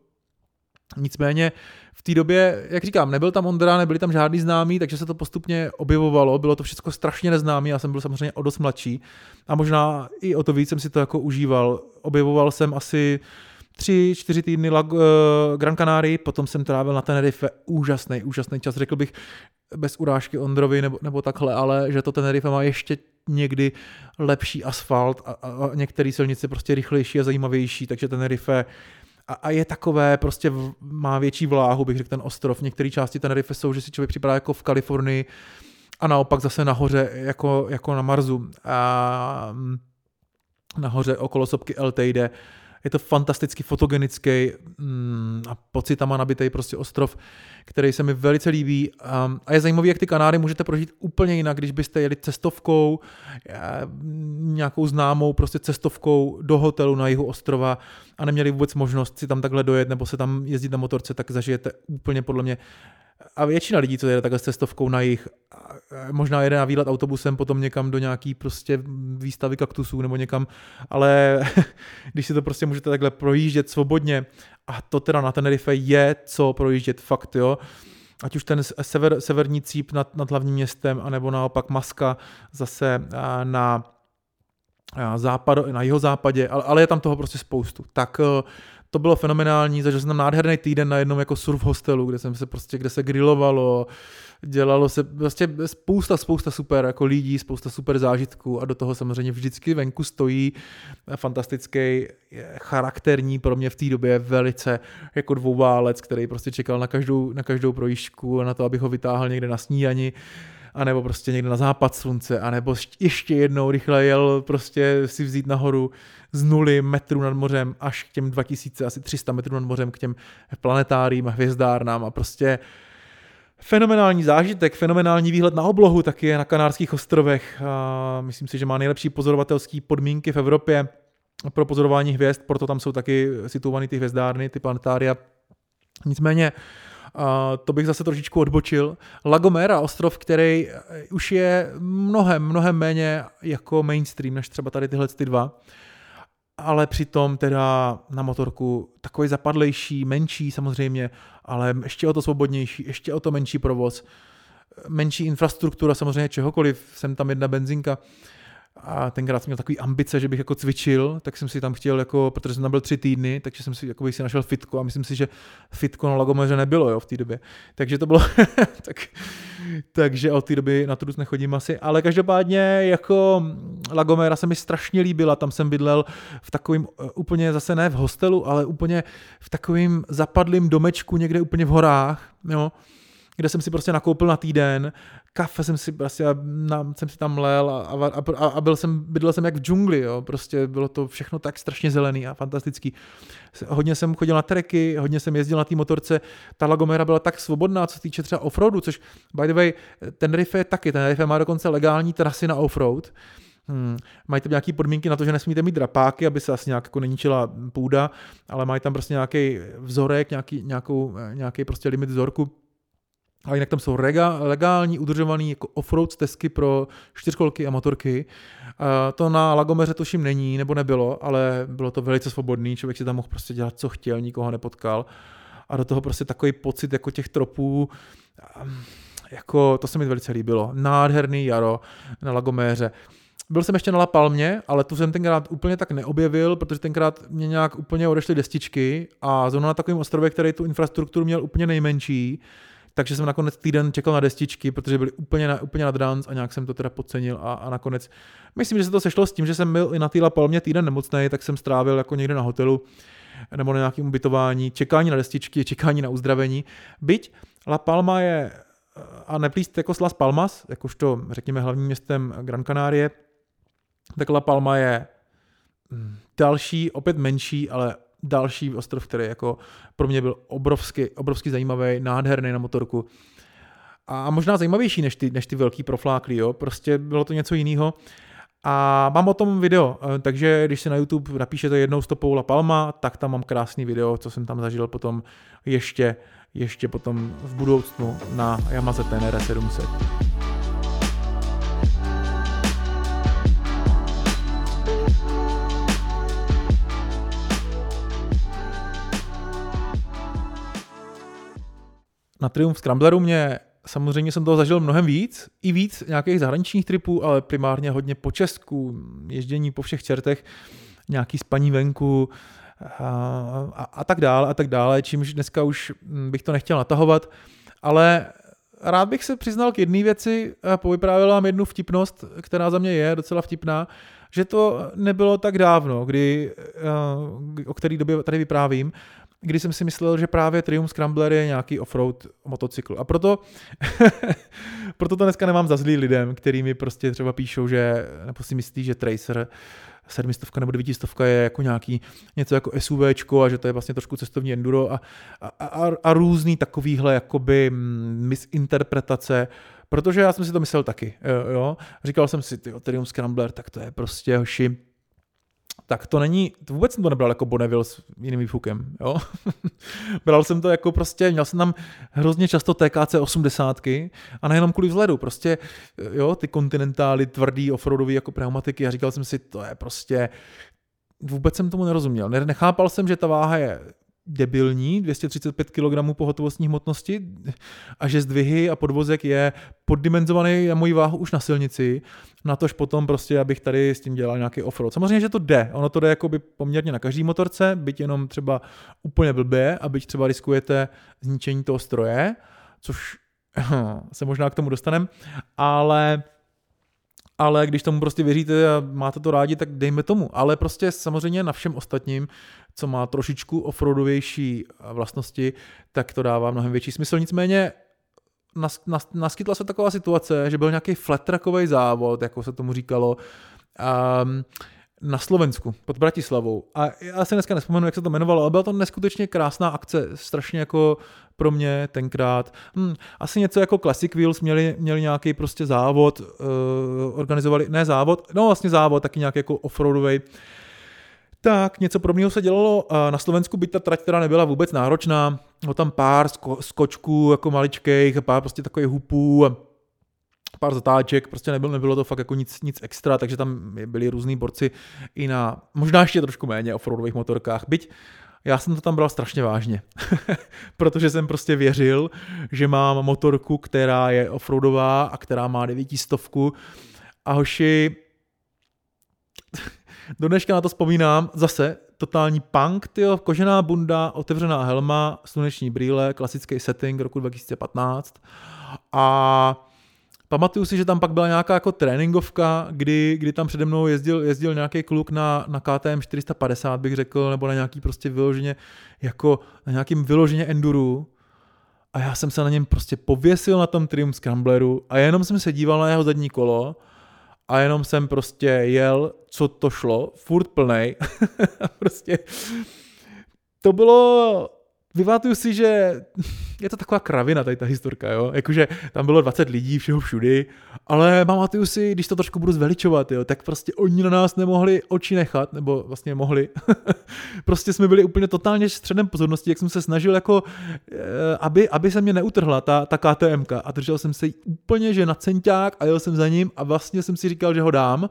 Nicméně v té době, jak říkám, nebyl tam Ondra, nebyli tam žádný známí, takže se to postupně objevovalo, bylo to všechno strašně neznámé, já jsem byl samozřejmě o dost mladší. A možná i o to víc jsem si to jako užíval. Objevoval jsem asi tři, čtyři týdny uh, Gran Canaria, potom jsem trávil na Tenerife úžasný, úžasný čas, řekl bych bez urážky Ondrovi nebo, nebo takhle, ale že to Tenerife má ještě někdy lepší asfalt a, a, a některé silnice prostě rychlejší a zajímavější, takže Tenerife a, a je takové, prostě v, má větší vláhu, bych řekl, ten ostrov. Některé části Tenerife jsou, že si člověk připadá jako v Kalifornii a naopak zase nahoře jako, jako na Marsu. A mm, nahoře okolo sopky El Teide je to fantasticky fotogenický mm, a pocitama nabitý prostě ostrov, který se mi velice líbí. Um, a je zajímavý, jak ty Kanáry můžete prožít úplně jinak, když byste jeli cestovkou, eh, nějakou známou prostě cestovkou do hotelu na jihu ostrova a neměli vůbec možnost si tam takhle dojet nebo se tam jezdit na motorce, tak zažijete úplně podle mě a většina lidí, co jede takhle s cestovkou na jich, možná jede na výlet autobusem, potom někam do nějaký prostě výstavy kaktusů nebo někam, ale když si to prostě můžete takhle projíždět svobodně, a to teda na Tenerife je co projíždět fakt, jo, ať už ten sever, severní cíp nad, nad hlavním městem, anebo naopak Maska zase na západ, na jeho západě, ale, ale je tam toho prostě spoustu. Tak to bylo fenomenální, zažil jsem tam nádherný týden na jednom jako surf hostelu, kde jsem se prostě, kde se grilovalo, dělalo se prostě spousta, spousta super jako lidí, spousta super zážitků a do toho samozřejmě vždycky venku stojí fantastický charakterní pro mě v té době velice jako dvouválec, který prostě čekal na každou, na každou projížďku a na to, abych ho vytáhl někde na snídani anebo prostě někde na západ slunce, anebo ještě jednou rychle jel prostě si vzít nahoru z nuly metrů nad mořem až k těm 2000, asi 300 metrů nad mořem, k těm planetáriím a hvězdárnám a prostě fenomenální zážitek, fenomenální výhled na oblohu taky je na Kanárských ostrovech. A myslím si, že má nejlepší pozorovatelské podmínky v Evropě pro pozorování hvězd, proto tam jsou taky situované ty hvězdárny, ty planetária. Nicméně to bych zase trošičku odbočil. Lagomera, ostrov, který už je mnohem, mnohem méně jako mainstream, než třeba tady tyhle ty dva. Ale přitom teda na motorku takový zapadlejší, menší samozřejmě, ale ještě o to svobodnější, ještě o to menší provoz, menší infrastruktura samozřejmě čehokoliv, jsem tam jedna benzinka, a tenkrát jsem měl takový ambice, že bych jako cvičil, tak jsem si tam chtěl, jako, protože jsem tam byl tři týdny, takže jsem si, jako si našel fitko a myslím si, že fitko na Lagomeře nebylo jo, v té době. Takže to bylo, tak, takže od té doby na Trus nechodím asi, ale každopádně jako Lagomera se mi strašně líbila, tam jsem bydlel v takovým eh, úplně zase ne v hostelu, ale úplně v takovým zapadlým domečku někde úplně v horách, jo, kde jsem si prostě nakoupil na týden, kafe jsem si prostě, na, jsem si tam lel a, a, a, a byl jsem, bydlel jsem jak v džungli, jo, prostě bylo to všechno tak strašně zelený a fantastický. Hodně jsem chodil na treky, hodně jsem jezdil na té motorce, ta Lagomera byla tak svobodná, co se týče třeba offroadu, což by the way, Tenerife je taky, Tenerife má dokonce legální trasy na offroad, Hmm, mají tam nějaké podmínky na to, že nesmíte mít drapáky, aby se asi nějak jako neníčila půda, ale mají tam prostě nějaký vzorek, nějaký, nějakou, nějaký prostě limit vzorku, a jinak tam jsou rega, legální, udržovaný jako offroad stezky pro čtyřkolky a motorky. A to na Lagomeře tuším není, nebo nebylo, ale bylo to velice svobodný, člověk si tam mohl prostě dělat, co chtěl, nikoho nepotkal. A do toho prostě takový pocit jako těch tropů, jako to se mi velice líbilo. Nádherný jaro na Lagoméře. Byl jsem ještě na La Palmě, ale tu jsem tenkrát úplně tak neobjevil, protože tenkrát mě nějak úplně odešly destičky a zrovna na takovém ostrově, který tu infrastrukturu měl úplně nejmenší, takže jsem nakonec týden čekal na destičky, protože byly úplně, na, úplně nad ranc a nějak jsem to teda podcenil a, a nakonec, myslím, že se to sešlo s tím, že jsem byl i na té Palmě týden nemocný, tak jsem strávil jako někde na hotelu nebo na nějakém ubytování, čekání na destičky, čekání na uzdravení. Byť La Palma je, a neplíst jako Las Palmas, jakožto řekněme hlavním městem Gran Canaria, tak La Palma je hm, další, opět menší, ale další ostrov, který jako pro mě byl obrovsky, obrovsky zajímavý, nádherný na motorku. A možná zajímavější než ty, než ty velký profláklí, jo. Prostě bylo to něco jiného. A mám o tom video, eh, takže když si na YouTube napíšete jednou stopou La Palma, tak tam mám krásný video, co jsem tam zažil potom ještě, ještě potom v budoucnu na Yamaha Tenere 700. na Triumph Scrambleru mě samozřejmě jsem toho zažil mnohem víc, i víc nějakých zahraničních tripů, ale primárně hodně po Česku, ježdění po všech čertech, nějaký spaní venku a, a, a tak dále a tak dále, čímž dneska už bych to nechtěl natahovat, ale rád bych se přiznal k jedné věci a povyprávil vám jednu vtipnost, která za mě je docela vtipná, že to nebylo tak dávno, kdy, o který době tady vyprávím, kdy jsem si myslel, že právě Triumph Scrambler je nějaký offroad motocykl. A proto, proto to dneska nemám za zlý lidem, který mi prostě třeba píšou, že, nebo si myslí, že Tracer sedmistovka nebo devítistovka je jako nějaký něco jako SUVčko a že to je vlastně trošku cestovní enduro a, a, a, a různý takovýhle jakoby mm, misinterpretace, protože já jsem si to myslel taky, jo. Říkal jsem si, ty Triumph Scrambler, tak to je prostě hoši, tak to není, to vůbec jsem to nebral jako Bonneville s jiným výfukem, jo. Bral jsem to jako prostě, měl jsem tam hrozně často TKC 80 a nejenom kvůli vzhledu, prostě, jo, ty kontinentály, tvrdý offroadový jako pneumatiky a říkal jsem si, to je prostě, vůbec jsem tomu nerozuměl. Nechápal jsem, že ta váha je debilní, 235 kg pohotovostní hmotnosti a že zdvihy a podvozek je poddimenzovaný a mojí váhu už na silnici, na tož potom prostě, abych tady s tím dělal nějaký offroad. Samozřejmě, že to jde, ono to jde jakoby poměrně na každý motorce, byť jenom třeba úplně blbě a byť třeba riskujete zničení toho stroje, což se možná k tomu dostanem, ale ale když tomu prostě věříte a máte to rádi, tak dejme tomu. Ale prostě samozřejmě na všem ostatním, co má trošičku offroadovější vlastnosti, tak to dává mnohem větší smysl. Nicméně nas, nas, naskytla se taková situace, že byl nějaký flat závod, jako se tomu říkalo, um, na Slovensku, pod Bratislavou. A já se dneska nespomenu, jak se to jmenovalo, ale byla to neskutečně krásná akce, strašně jako pro mě tenkrát. Hm, asi něco jako Classic Wheels měli, měli nějaký prostě závod, uh, organizovali, ne závod, no vlastně závod, taky nějaký jako offroadový. Tak, něco podobného se dělalo na Slovensku, byť ta trať teda nebyla vůbec náročná, bylo tam pár sko- skočků jako maličkých, pár prostě takových hupů pár zatáček, prostě nebylo, nebylo to fakt jako nic, nic extra, takže tam byli různí borci i na možná ještě trošku méně offroadových motorkách, byť já jsem to tam bral strašně vážně, protože jsem prostě věřil, že mám motorku, která je offroadová a která má devítistovku. A hoši, do dneška na to vzpomínám, zase totální punk, tyjo, kožená bunda, otevřená helma, sluneční brýle, klasický setting roku 2015 a Pamatuju si, že tam pak byla nějaká jako tréninkovka, kdy, kdy tam přede mnou jezdil, jezdil nějaký kluk na, na KTM 450, bych řekl, nebo na nějaký prostě vyloženě, jako na nějakým vyloženě enduru. A já jsem se na něm prostě pověsil na tom Triumph Scrambleru a jenom jsem se díval na jeho zadní kolo a jenom jsem prostě jel, co to šlo, furt plnej. prostě to bylo vyvátuju si, že je to taková kravina tady ta historka, jo. Jakože tam bylo 20 lidí všeho všudy, ale pamatuju si, když to trošku budu zveličovat, jo, tak prostě oni na nás nemohli oči nechat, nebo vlastně mohli. prostě jsme byli úplně totálně středem pozornosti, jak jsem se snažil jako, eh, aby, aby se mě neutrhla ta, ta KTMK a držel jsem se úplně, že na centák a jel jsem za ním a vlastně jsem si říkal, že ho dám,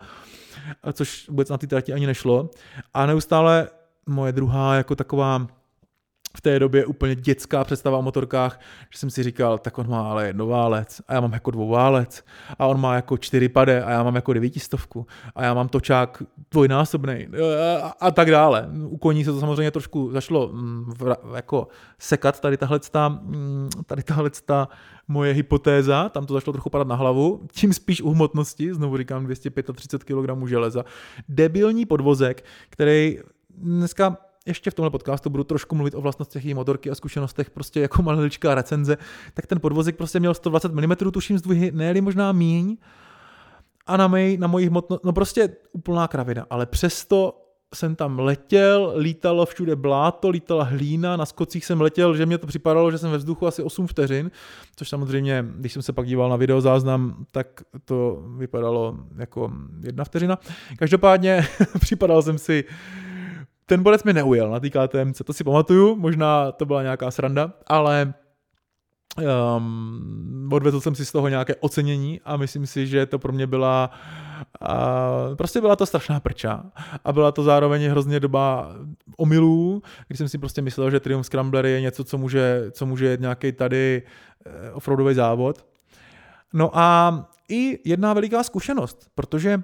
což vůbec na ty trati ani nešlo. A neustále moje druhá jako taková v té době úplně dětská představa o motorkách, že jsem si říkal, tak on má ale jednoválec a já mám jako dvouválec a on má jako čtyři pade a já mám jako devítistovku a já mám točák dvojnásobný a, a tak dále. U koní se to samozřejmě trošku zašlo mm, jako sekat tady tahle mm, tady tahle moje hypotéza, tam to začalo trochu padat na hlavu, tím spíš u hmotnosti, znovu říkám 235 kg železa, debilní podvozek, který dneska ještě v tomhle podcastu budu trošku mluvit o vlastnostech její motorky a zkušenostech prostě jako maličká recenze, tak ten podvozek prostě měl 120 mm, tuším zdvihy, ne možná míň, a na, mej, na mojí hmotnost, no prostě úplná kravina, ale přesto jsem tam letěl, lítalo všude bláto, lítala hlína, na skocích jsem letěl, že mě to připadalo, že jsem ve vzduchu asi 8 vteřin, což samozřejmě, když jsem se pak díval na videozáznam, tak to vypadalo jako jedna vteřina. Každopádně připadal jsem si ten bodec mi neujel na té KTMC, to si pamatuju, možná to byla nějaká sranda, ale um, odvezl jsem si z toho nějaké ocenění a myslím si, že to pro mě byla uh, prostě byla to strašná prča a byla to zároveň hrozně doba omylů, kdy jsem si prostě myslel, že Triumph Scrambler je něco, co může, co může jet nějaký tady uh, offroadový závod. No a i jedna veliká zkušenost, protože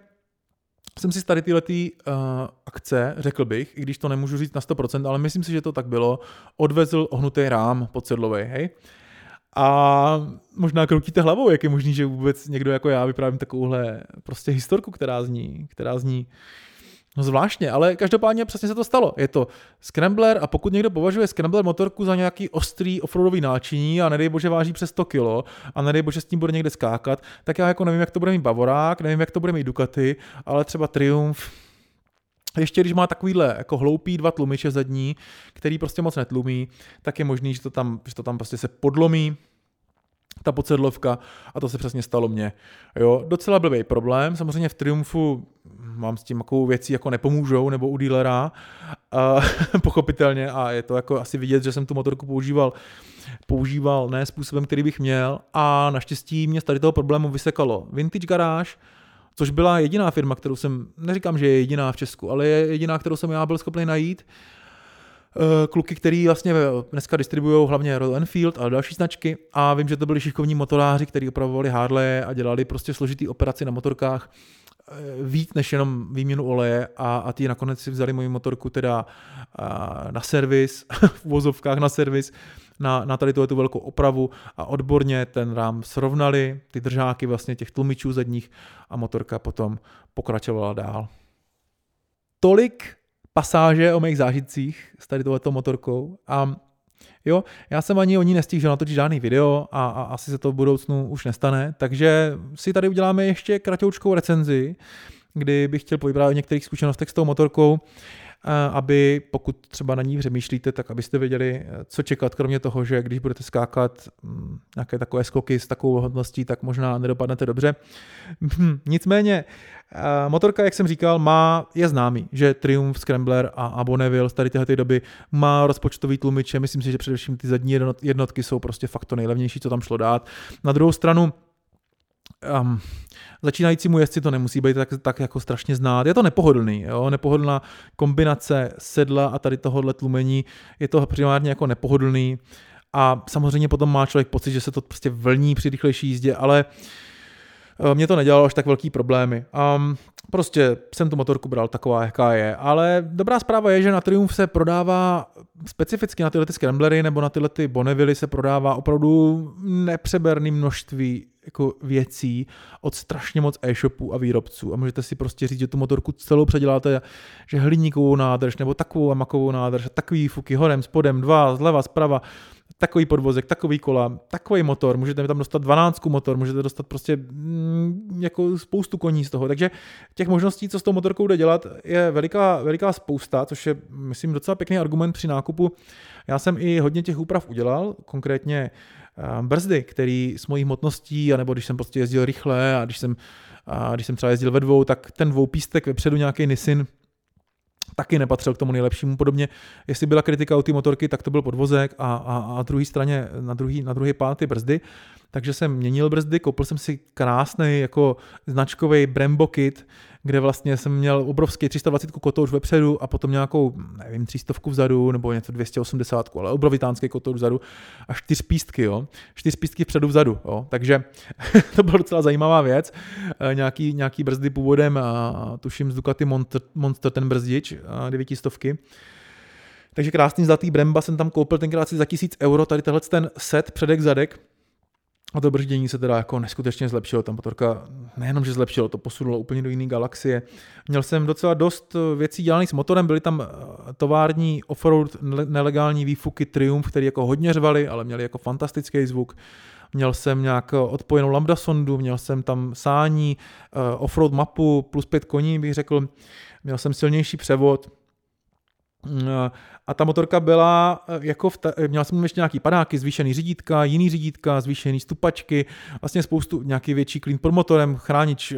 jsem si tady tyhle ty, uh, akce, řekl bych, i když to nemůžu říct na 100%, ale myslím si, že to tak bylo, odvezl ohnutý rám podsedlový, hej. A možná kroutíte hlavou, jak je možný, že vůbec někdo jako já vyprávím takovouhle prostě historku, která zní, která zní No zvláštně, ale každopádně přesně se to stalo. Je to Scrambler a pokud někdo považuje Scrambler motorku za nějaký ostrý offroadový náčiní a nedej bože váží přes 100 kg a nedej bože s tím bude někde skákat, tak já jako nevím, jak to bude mít Bavorák, nevím, jak to bude mít Ducati, ale třeba Triumph, ještě když má takovýhle jako hloupý dva tlumiče zadní, který prostě moc netlumí, tak je možný, že to tam, že to tam prostě se podlomí, ta podsedlovka a to se přesně stalo mně. Jo, docela blbý problém, samozřejmě v Triumfu mám s tím takovou věcí jako nepomůžou, nebo u dealera, uh, pochopitelně a je to jako asi vidět, že jsem tu motorku používal používal ne způsobem, který bych měl a naštěstí mě z tady toho problému vysekalo Vintage Garage, což byla jediná firma, kterou jsem, neříkám, že je jediná v Česku, ale je jediná, kterou jsem já byl schopný najít, kluky, který vlastně dneska distribuují hlavně Royal Enfield a další značky. A vím, že to byli šikovní motoráři, kteří opravovali Harley a dělali prostě složitý operaci na motorkách eh, víc než jenom výměnu oleje. A, a ty nakonec si vzali moji motorku teda na servis, v vozovkách na servis, na, na tady tu velkou opravu. A odborně ten rám srovnali, ty držáky vlastně těch tlumičů zadních a motorka potom pokračovala dál. Tolik pasáže o mých zážitcích s tady tohleto motorkou. A jo, já jsem ani o ní nestihl natočit žádný video a, a asi se to v budoucnu už nestane, takže si tady uděláme ještě kratoučkou recenzi, kdy bych chtěl povyprávět o některých zkušenostech s tou motorkou, aby pokud třeba na ní přemýšlíte, tak abyste věděli, co čekat, kromě toho, že když budete skákat mm, nějaké takové skoky s takovou hodností, tak možná nedopadnete dobře. Nicméně, motorka, jak jsem říkal, má, je známý, že Triumph, Scrambler a, a Bonneville z tady téhle doby má rozpočtový tlumiče, myslím si, že především ty zadní jednotky jsou prostě fakt to nejlevnější, co tam šlo dát. Na druhou stranu, um, začínajícímu jezdci to nemusí být tak, tak jako strašně znát. Je to nepohodlný, jo? nepohodlná kombinace sedla a tady tohohle tlumení, je to primárně jako nepohodlný a samozřejmě potom má člověk pocit, že se to prostě vlní při rychlejší jízdě, ale eh, mě to nedělalo až tak velký problémy. Um, prostě jsem tu motorku bral taková, jaká je. Ale dobrá zpráva je, že na Triumph se prodává specificky na tyhle ty Scramblery nebo na tyhle ty Bonneville se prodává opravdu nepřeberný množství jako věcí od strašně moc e-shopů a výrobců a můžete si prostě říct, že tu motorku celou předěláte, že hliníkovou nádrž nebo takovou makovou nádrž, takový fuky horem, spodem, dva, zleva, zprava takový podvozek, takový kola, takový motor, můžete tam dostat 12 motor, můžete dostat prostě mm, jako spoustu koní z toho. Takže těch možností, co s tou motorkou jde dělat, je veliká, veliká spousta, což je, myslím, docela pěkný argument při nákupu. Já jsem i hodně těch úprav udělal, konkrétně brzdy, který s mojí hmotností, anebo když jsem prostě jezdil rychle a když jsem, a když jsem třeba jezdil ve dvou, tak ten dvoupístek vepředu nějaký Nissin taky nepatřil k tomu nejlepšímu. Podobně, jestli byla kritika u té motorky, tak to byl podvozek a, a, a druhé straně, na druhý, na druhý pán ty brzdy. Takže jsem měnil brzdy, koupil jsem si krásný jako značkový Brembo kit, kde vlastně jsem měl obrovský 320 kotouč vepředu a potom nějakou, nevím, 300 vzadu nebo něco 280, ale obrovitánský kotouč vzadu a čtyř pístky, jo. Čtyř pístky vpředu vzadu, jo. Takže to byla docela zajímavá věc. E, nějaký, nějaký brzdy původem a tuším z Ducati Monster, Monster ten brzdič, devítistovky. Takže krásný zlatý Bremba jsem tam koupil tenkrát si za tisíc euro, tady tenhle ten set předek zadek, a to brždění se teda jako neskutečně zlepšilo. Ta motorka nejenom, že zlepšilo, to posunulo úplně do jiné galaxie. Měl jsem docela dost věcí dělaných s motorem, byly tam eh, tovární offroad nelegální výfuky Triumph, které jako hodně řvaly, ale měly jako fantastický zvuk. Měl jsem nějak odpojenou lambda sondu, měl jsem tam sání, eh, offroad mapu plus pět koní, bych řekl. Měl jsem silnější převod, a ta motorka byla, eh, jako v ta, měla jsem ještě nějaký padáky, zvýšený řídítka, jiný řídítka, zvýšený stupačky, vlastně spoustu, nějaký větší klín pod motorem, chránič,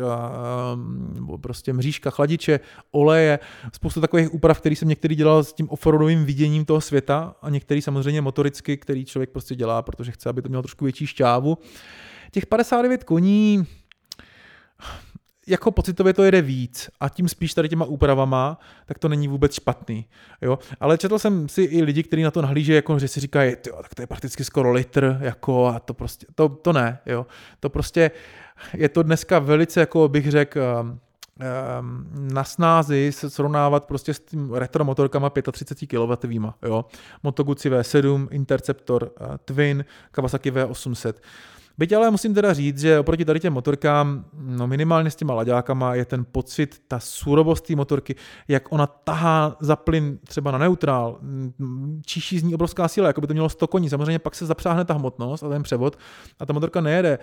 nebo prostě mřížka, chladiče, oleje, spoustu takových úprav, který jsem některý dělal s tím offroadovým viděním toho světa a některý samozřejmě motoricky, který člověk prostě dělá, protože chce, aby to mělo trošku větší šťávu. Těch 59 koní, jako pocitově to jede víc a tím spíš tady těma úpravama, tak to není vůbec špatný. Jo? Ale četl jsem si i lidi, kteří na to nahlížejí, jako že si říkají, tak to je prakticky skoro litr, jako a to prostě, to, to ne, jo. To prostě je to dneska velice, jako bych řekl, um, um, na snázi se srovnávat prostě s tím retro motorkama 35 kW, jo. Moto Guzzi V7, Interceptor uh, Twin, Kawasaki V800. Byť ale musím teda říct, že oproti tady těm motorkám, no minimálně s těma laďákama, je ten pocit, ta surovost té motorky, jak ona tahá za plyn třeba na neutrál, číší z ní obrovská síla, jako by to mělo 100 koní. Samozřejmě pak se zapřáhne ta hmotnost a ten převod a ta motorka nejede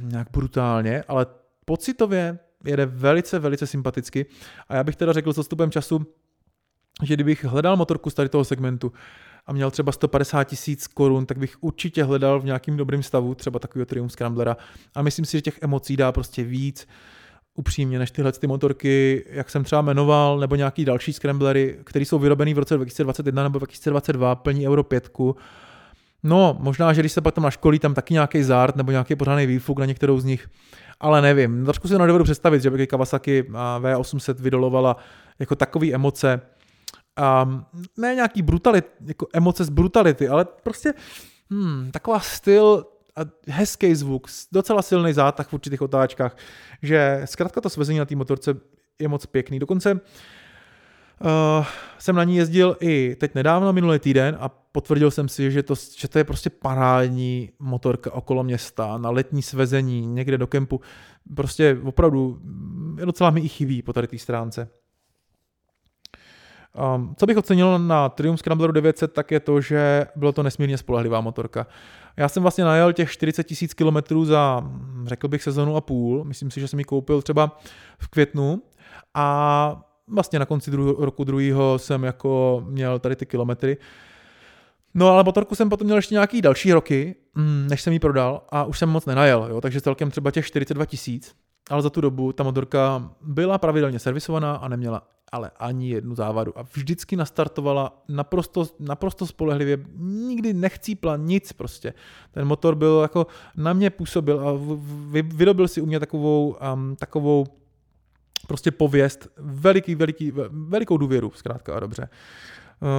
nějak brutálně, ale pocitově jede velice, velice sympaticky. A já bych teda řekl s odstupem času, že kdybych hledal motorku z tady toho segmentu, a měl třeba 150 tisíc korun, tak bych určitě hledal v nějakým dobrém stavu třeba takového Triumph Scramblera a myslím si, že těch emocí dá prostě víc upřímně než tyhle ty motorky, jak jsem třeba jmenoval, nebo nějaký další scramblery, které jsou vyrobený v roce 2021 nebo 2022, plní Euro 5. No, možná, že když se pak tam naškolí, tam taky nějaký zart nebo nějaký pořádný výfuk na některou z nich, ale nevím. Trošku si nedovedu představit, že by Kawasaki V800 vydolovala jako takové emoce, um, ne nějaký brutalit, jako emoce z brutality, ale prostě hmm, taková styl a hezký zvuk, docela silný zátah v určitých otáčkách, že zkrátka to svezení na té motorce je moc pěkný. Dokonce uh, jsem na ní jezdil i teď nedávno, minulý týden a potvrdil jsem si, že to, že to je prostě parádní motorka okolo města, na letní svezení, někde do kempu. Prostě opravdu docela mi i chybí po tady té stránce. Um, co bych ocenil na Triumph Scrambleru 900, tak je to, že bylo to nesmírně spolehlivá motorka. Já jsem vlastně najel těch 40 tisíc kilometrů za, řekl bych, sezonu a půl. Myslím si, že jsem ji koupil třeba v květnu a vlastně na konci dru- roku druhého jsem jako měl tady ty kilometry. No ale motorku jsem potom měl ještě nějaký další roky, mm, než jsem ji prodal a už jsem moc nenajel, jo, takže celkem třeba těch 42 tisíc. Ale za tu dobu ta motorka byla pravidelně servisovaná a neměla ale ani jednu závadu. A vždycky nastartovala naprosto, naprosto spolehlivě, nikdy nechcípla nic prostě. Ten motor byl jako, na mě působil a vyrobil si u mě takovou, um, takovou prostě pověst, veliký, veliký, velikou důvěru, zkrátka a dobře.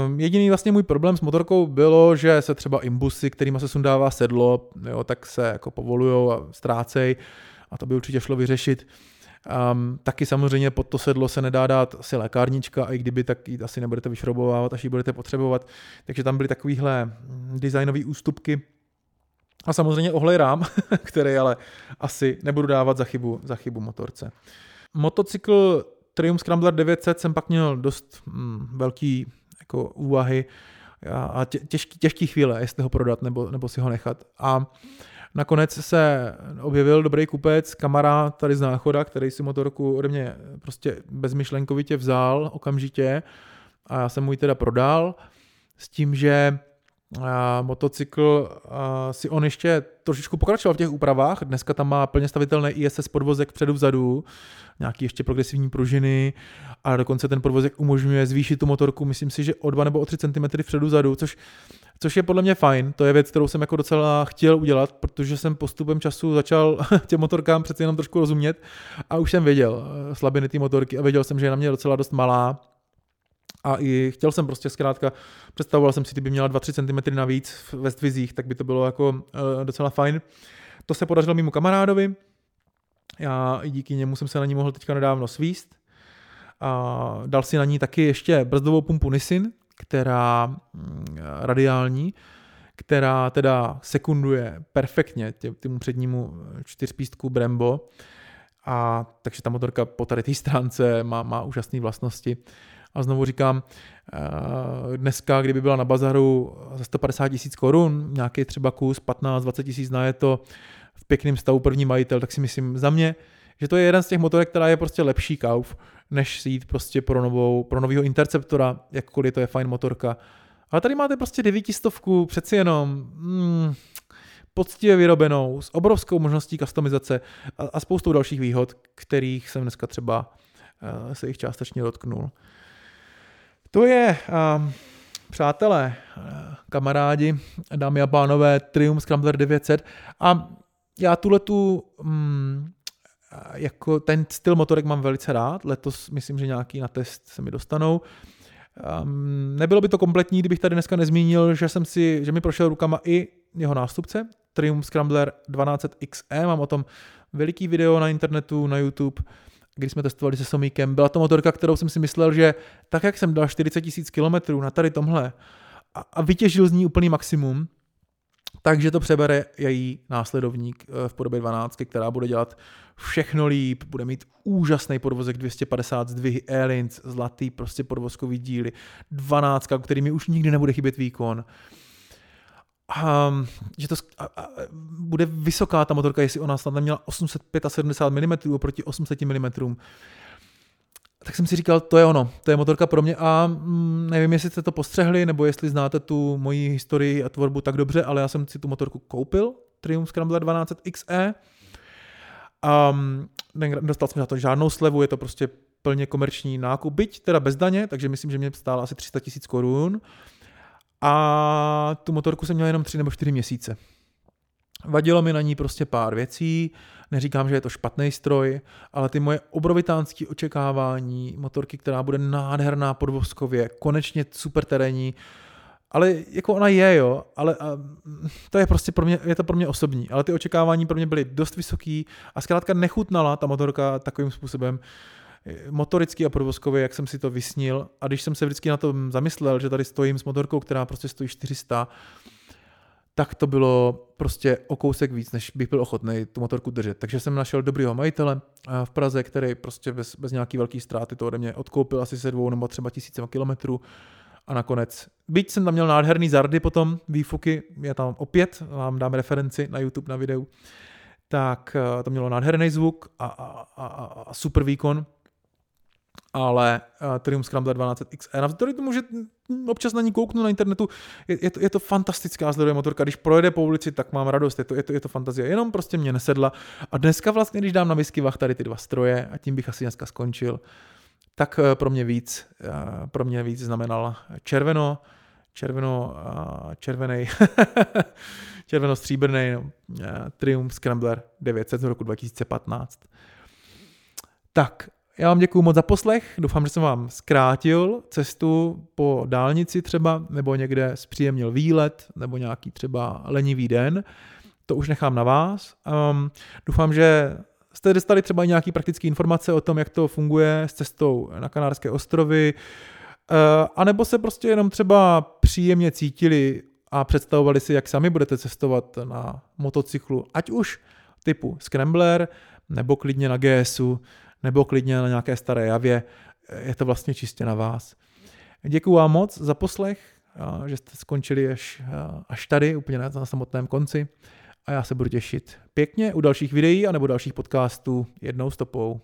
Um, jediný vlastně můj problém s motorkou bylo, že se třeba imbusy, kterými se sundává sedlo, jo, tak se jako povolujou a ztrácej a to by určitě šlo vyřešit. Um, taky samozřejmě pod to sedlo se nedá dát asi lékárnička, a i kdyby, tak ji asi nebudete vyšrobovávat, až ji budete potřebovat. Takže tam byly takovéhle designové ústupky. A samozřejmě ohlej rám, který ale asi nebudu dávat za chybu, za chybu motorce. Motocykl Triumph Scrambler 900 jsem pak měl dost mm, velký jako úvahy, a těžký, těžký chvíle, jestli ho prodat nebo, nebo si ho nechat. A nakonec se objevil dobrý kupec, kamarád tady z Náchoda, který si motorku ode mě prostě bezmyšlenkovitě vzal okamžitě a já jsem mu ji teda prodal s tím, že motocykl si on ještě trošičku pokračoval v těch úpravách. Dneska tam má plně stavitelný ISS podvozek předu vzadu, nějaký ještě progresivní pružiny a dokonce ten podvozek umožňuje zvýšit tu motorku, myslím si, že o 2 nebo o 3 cm předu vzadu, což, což je podle mě fajn. To je věc, kterou jsem jako docela chtěl udělat, protože jsem postupem času začal těm motorkám přece jenom trošku rozumět a už jsem věděl eh, slabiny té motorky a věděl jsem, že je na mě docela dost malá a i chtěl jsem prostě zkrátka, představoval jsem si, kdyby měla 2-3 cm navíc ve stvizích, tak by to bylo jako uh, docela fajn. To se podařilo mému kamarádovi, já i díky němu jsem se na ní mohl teďka nedávno svíst. A dal si na ní taky ještě brzdovou pumpu Nissin, která mm, radiální, která teda sekunduje perfektně tím přednímu čtyřpístku Brembo. A takže ta motorka po tady té stránce má, má úžasné vlastnosti. A znovu říkám, eh, dneska, kdyby byla na bazaru za 150 tisíc korun, nějaký třeba kus 15-20 tisíc na je to v pěkném stavu první majitel, tak si myslím za mě, že to je jeden z těch motorek, která je prostě lepší kauf, než si jít prostě pro, novou, pro novýho Interceptora, jakkoliv to je fajn motorka. Ale tady máte prostě devítistovku, přeci jenom hmm, poctivě vyrobenou, s obrovskou možností customizace a, a spoustou dalších výhod, kterých jsem dneska třeba uh, se jich částečně dotknul. To je, um, přátelé, kamarádi, dámy a pánové, Triumph Scrambler 900 a já tuhle tu, um, jako ten styl motorek mám velice rád, letos myslím, že nějaký na test se mi dostanou. Um, nebylo by to kompletní, kdybych tady dneska nezmínil, že jsem si, že mi prošel rukama i jeho nástupce, Triumph Scrambler 12XE, mám o tom veliký video na internetu, na YouTube, když jsme testovali se Somíkem, byla to motorka, kterou jsem si myslel, že tak, jak jsem dal 40 000 kilometrů na tady tomhle a, a vytěžil z ní úplný maximum, takže to přebere její následovník eh, v podobě 12, která bude dělat všechno líp, bude mít úžasný podvozek 250 zdvihy Airlines, zlatý prostě podvozkový díly, 12, který mi už nikdy nebude chybět výkon um, že to a, a, bude vysoká ta motorka, jestli ona snad neměla 875 mm oproti 800 mm. Tak jsem si říkal, to je ono, to je motorka pro mě a mm, nevím, jestli jste to postřehli, nebo jestli znáte tu moji historii a tvorbu tak dobře, ale já jsem si tu motorku koupil, Triumph Scrambler 12 XE. Um, dostal jsem za to žádnou slevu, je to prostě plně komerční nákup, byť teda bez daně, takže myslím, že mě stála asi 300 tisíc korun a tu motorku jsem měl jenom tři nebo čtyři měsíce. Vadilo mi na ní prostě pár věcí, neříkám, že je to špatný stroj, ale ty moje obrovitánské očekávání, motorky, která bude nádherná podvozkově, konečně super terénní, ale jako ona je, jo, ale a, to je prostě pro mě, je to pro mě osobní, ale ty očekávání pro mě byly dost vysoký a zkrátka nechutnala ta motorka takovým způsobem, motoricky a provozkově, jak jsem si to vysnil. A když jsem se vždycky na to zamyslel, že tady stojím s motorkou, která prostě stojí 400, tak to bylo prostě o kousek víc, než bych byl ochotný tu motorku držet. Takže jsem našel dobrýho majitele v Praze, který prostě bez, bez nějaký velký ztráty to ode mě odkoupil asi se dvou nebo třeba tisícema kilometrů a nakonec, byť jsem tam měl nádherný zardy potom, výfuky, je tam opět, vám dám referenci na YouTube na videu, tak eh, to mělo nádherný zvuk a, a, a, a super výkon, ale uh, Triumph Scrambler 12 XE, navzdory tomu, že občas na ní kouknu na internetu, je, je, to, je to fantastická zdrojová motorka, když projede po ulici, tak mám radost, je to, je to, je to fantazie, jenom prostě mě nesedla. A dneska vlastně, když dám na vach tady ty dva stroje a tím bych asi dneska skončil, tak uh, pro mě víc, uh, pro mě víc znamenal červeno, červeno, uh, červený, červeno-stříbrný no, uh, Triumph Scrambler 900 z roku 2015. Tak, já vám děkuji moc za poslech, doufám, že jsem vám zkrátil cestu po dálnici třeba, nebo někde zpříjemnil výlet, nebo nějaký třeba lenivý den. To už nechám na vás. Um, doufám, že jste dostali třeba nějaké praktické informace o tom, jak to funguje s cestou na Kanárské ostrovy, uh, anebo se prostě jenom třeba příjemně cítili a představovali si, jak sami budete cestovat na motocyklu, ať už typu Scrambler, nebo klidně na GSu, nebo klidně na nějaké staré javě, je to vlastně čistě na vás. Děkuji vám moc za poslech, že jste skončili až, až tady, úplně na, samotném konci. A já se budu těšit pěkně u dalších videí anebo dalších podcastů jednou stopou.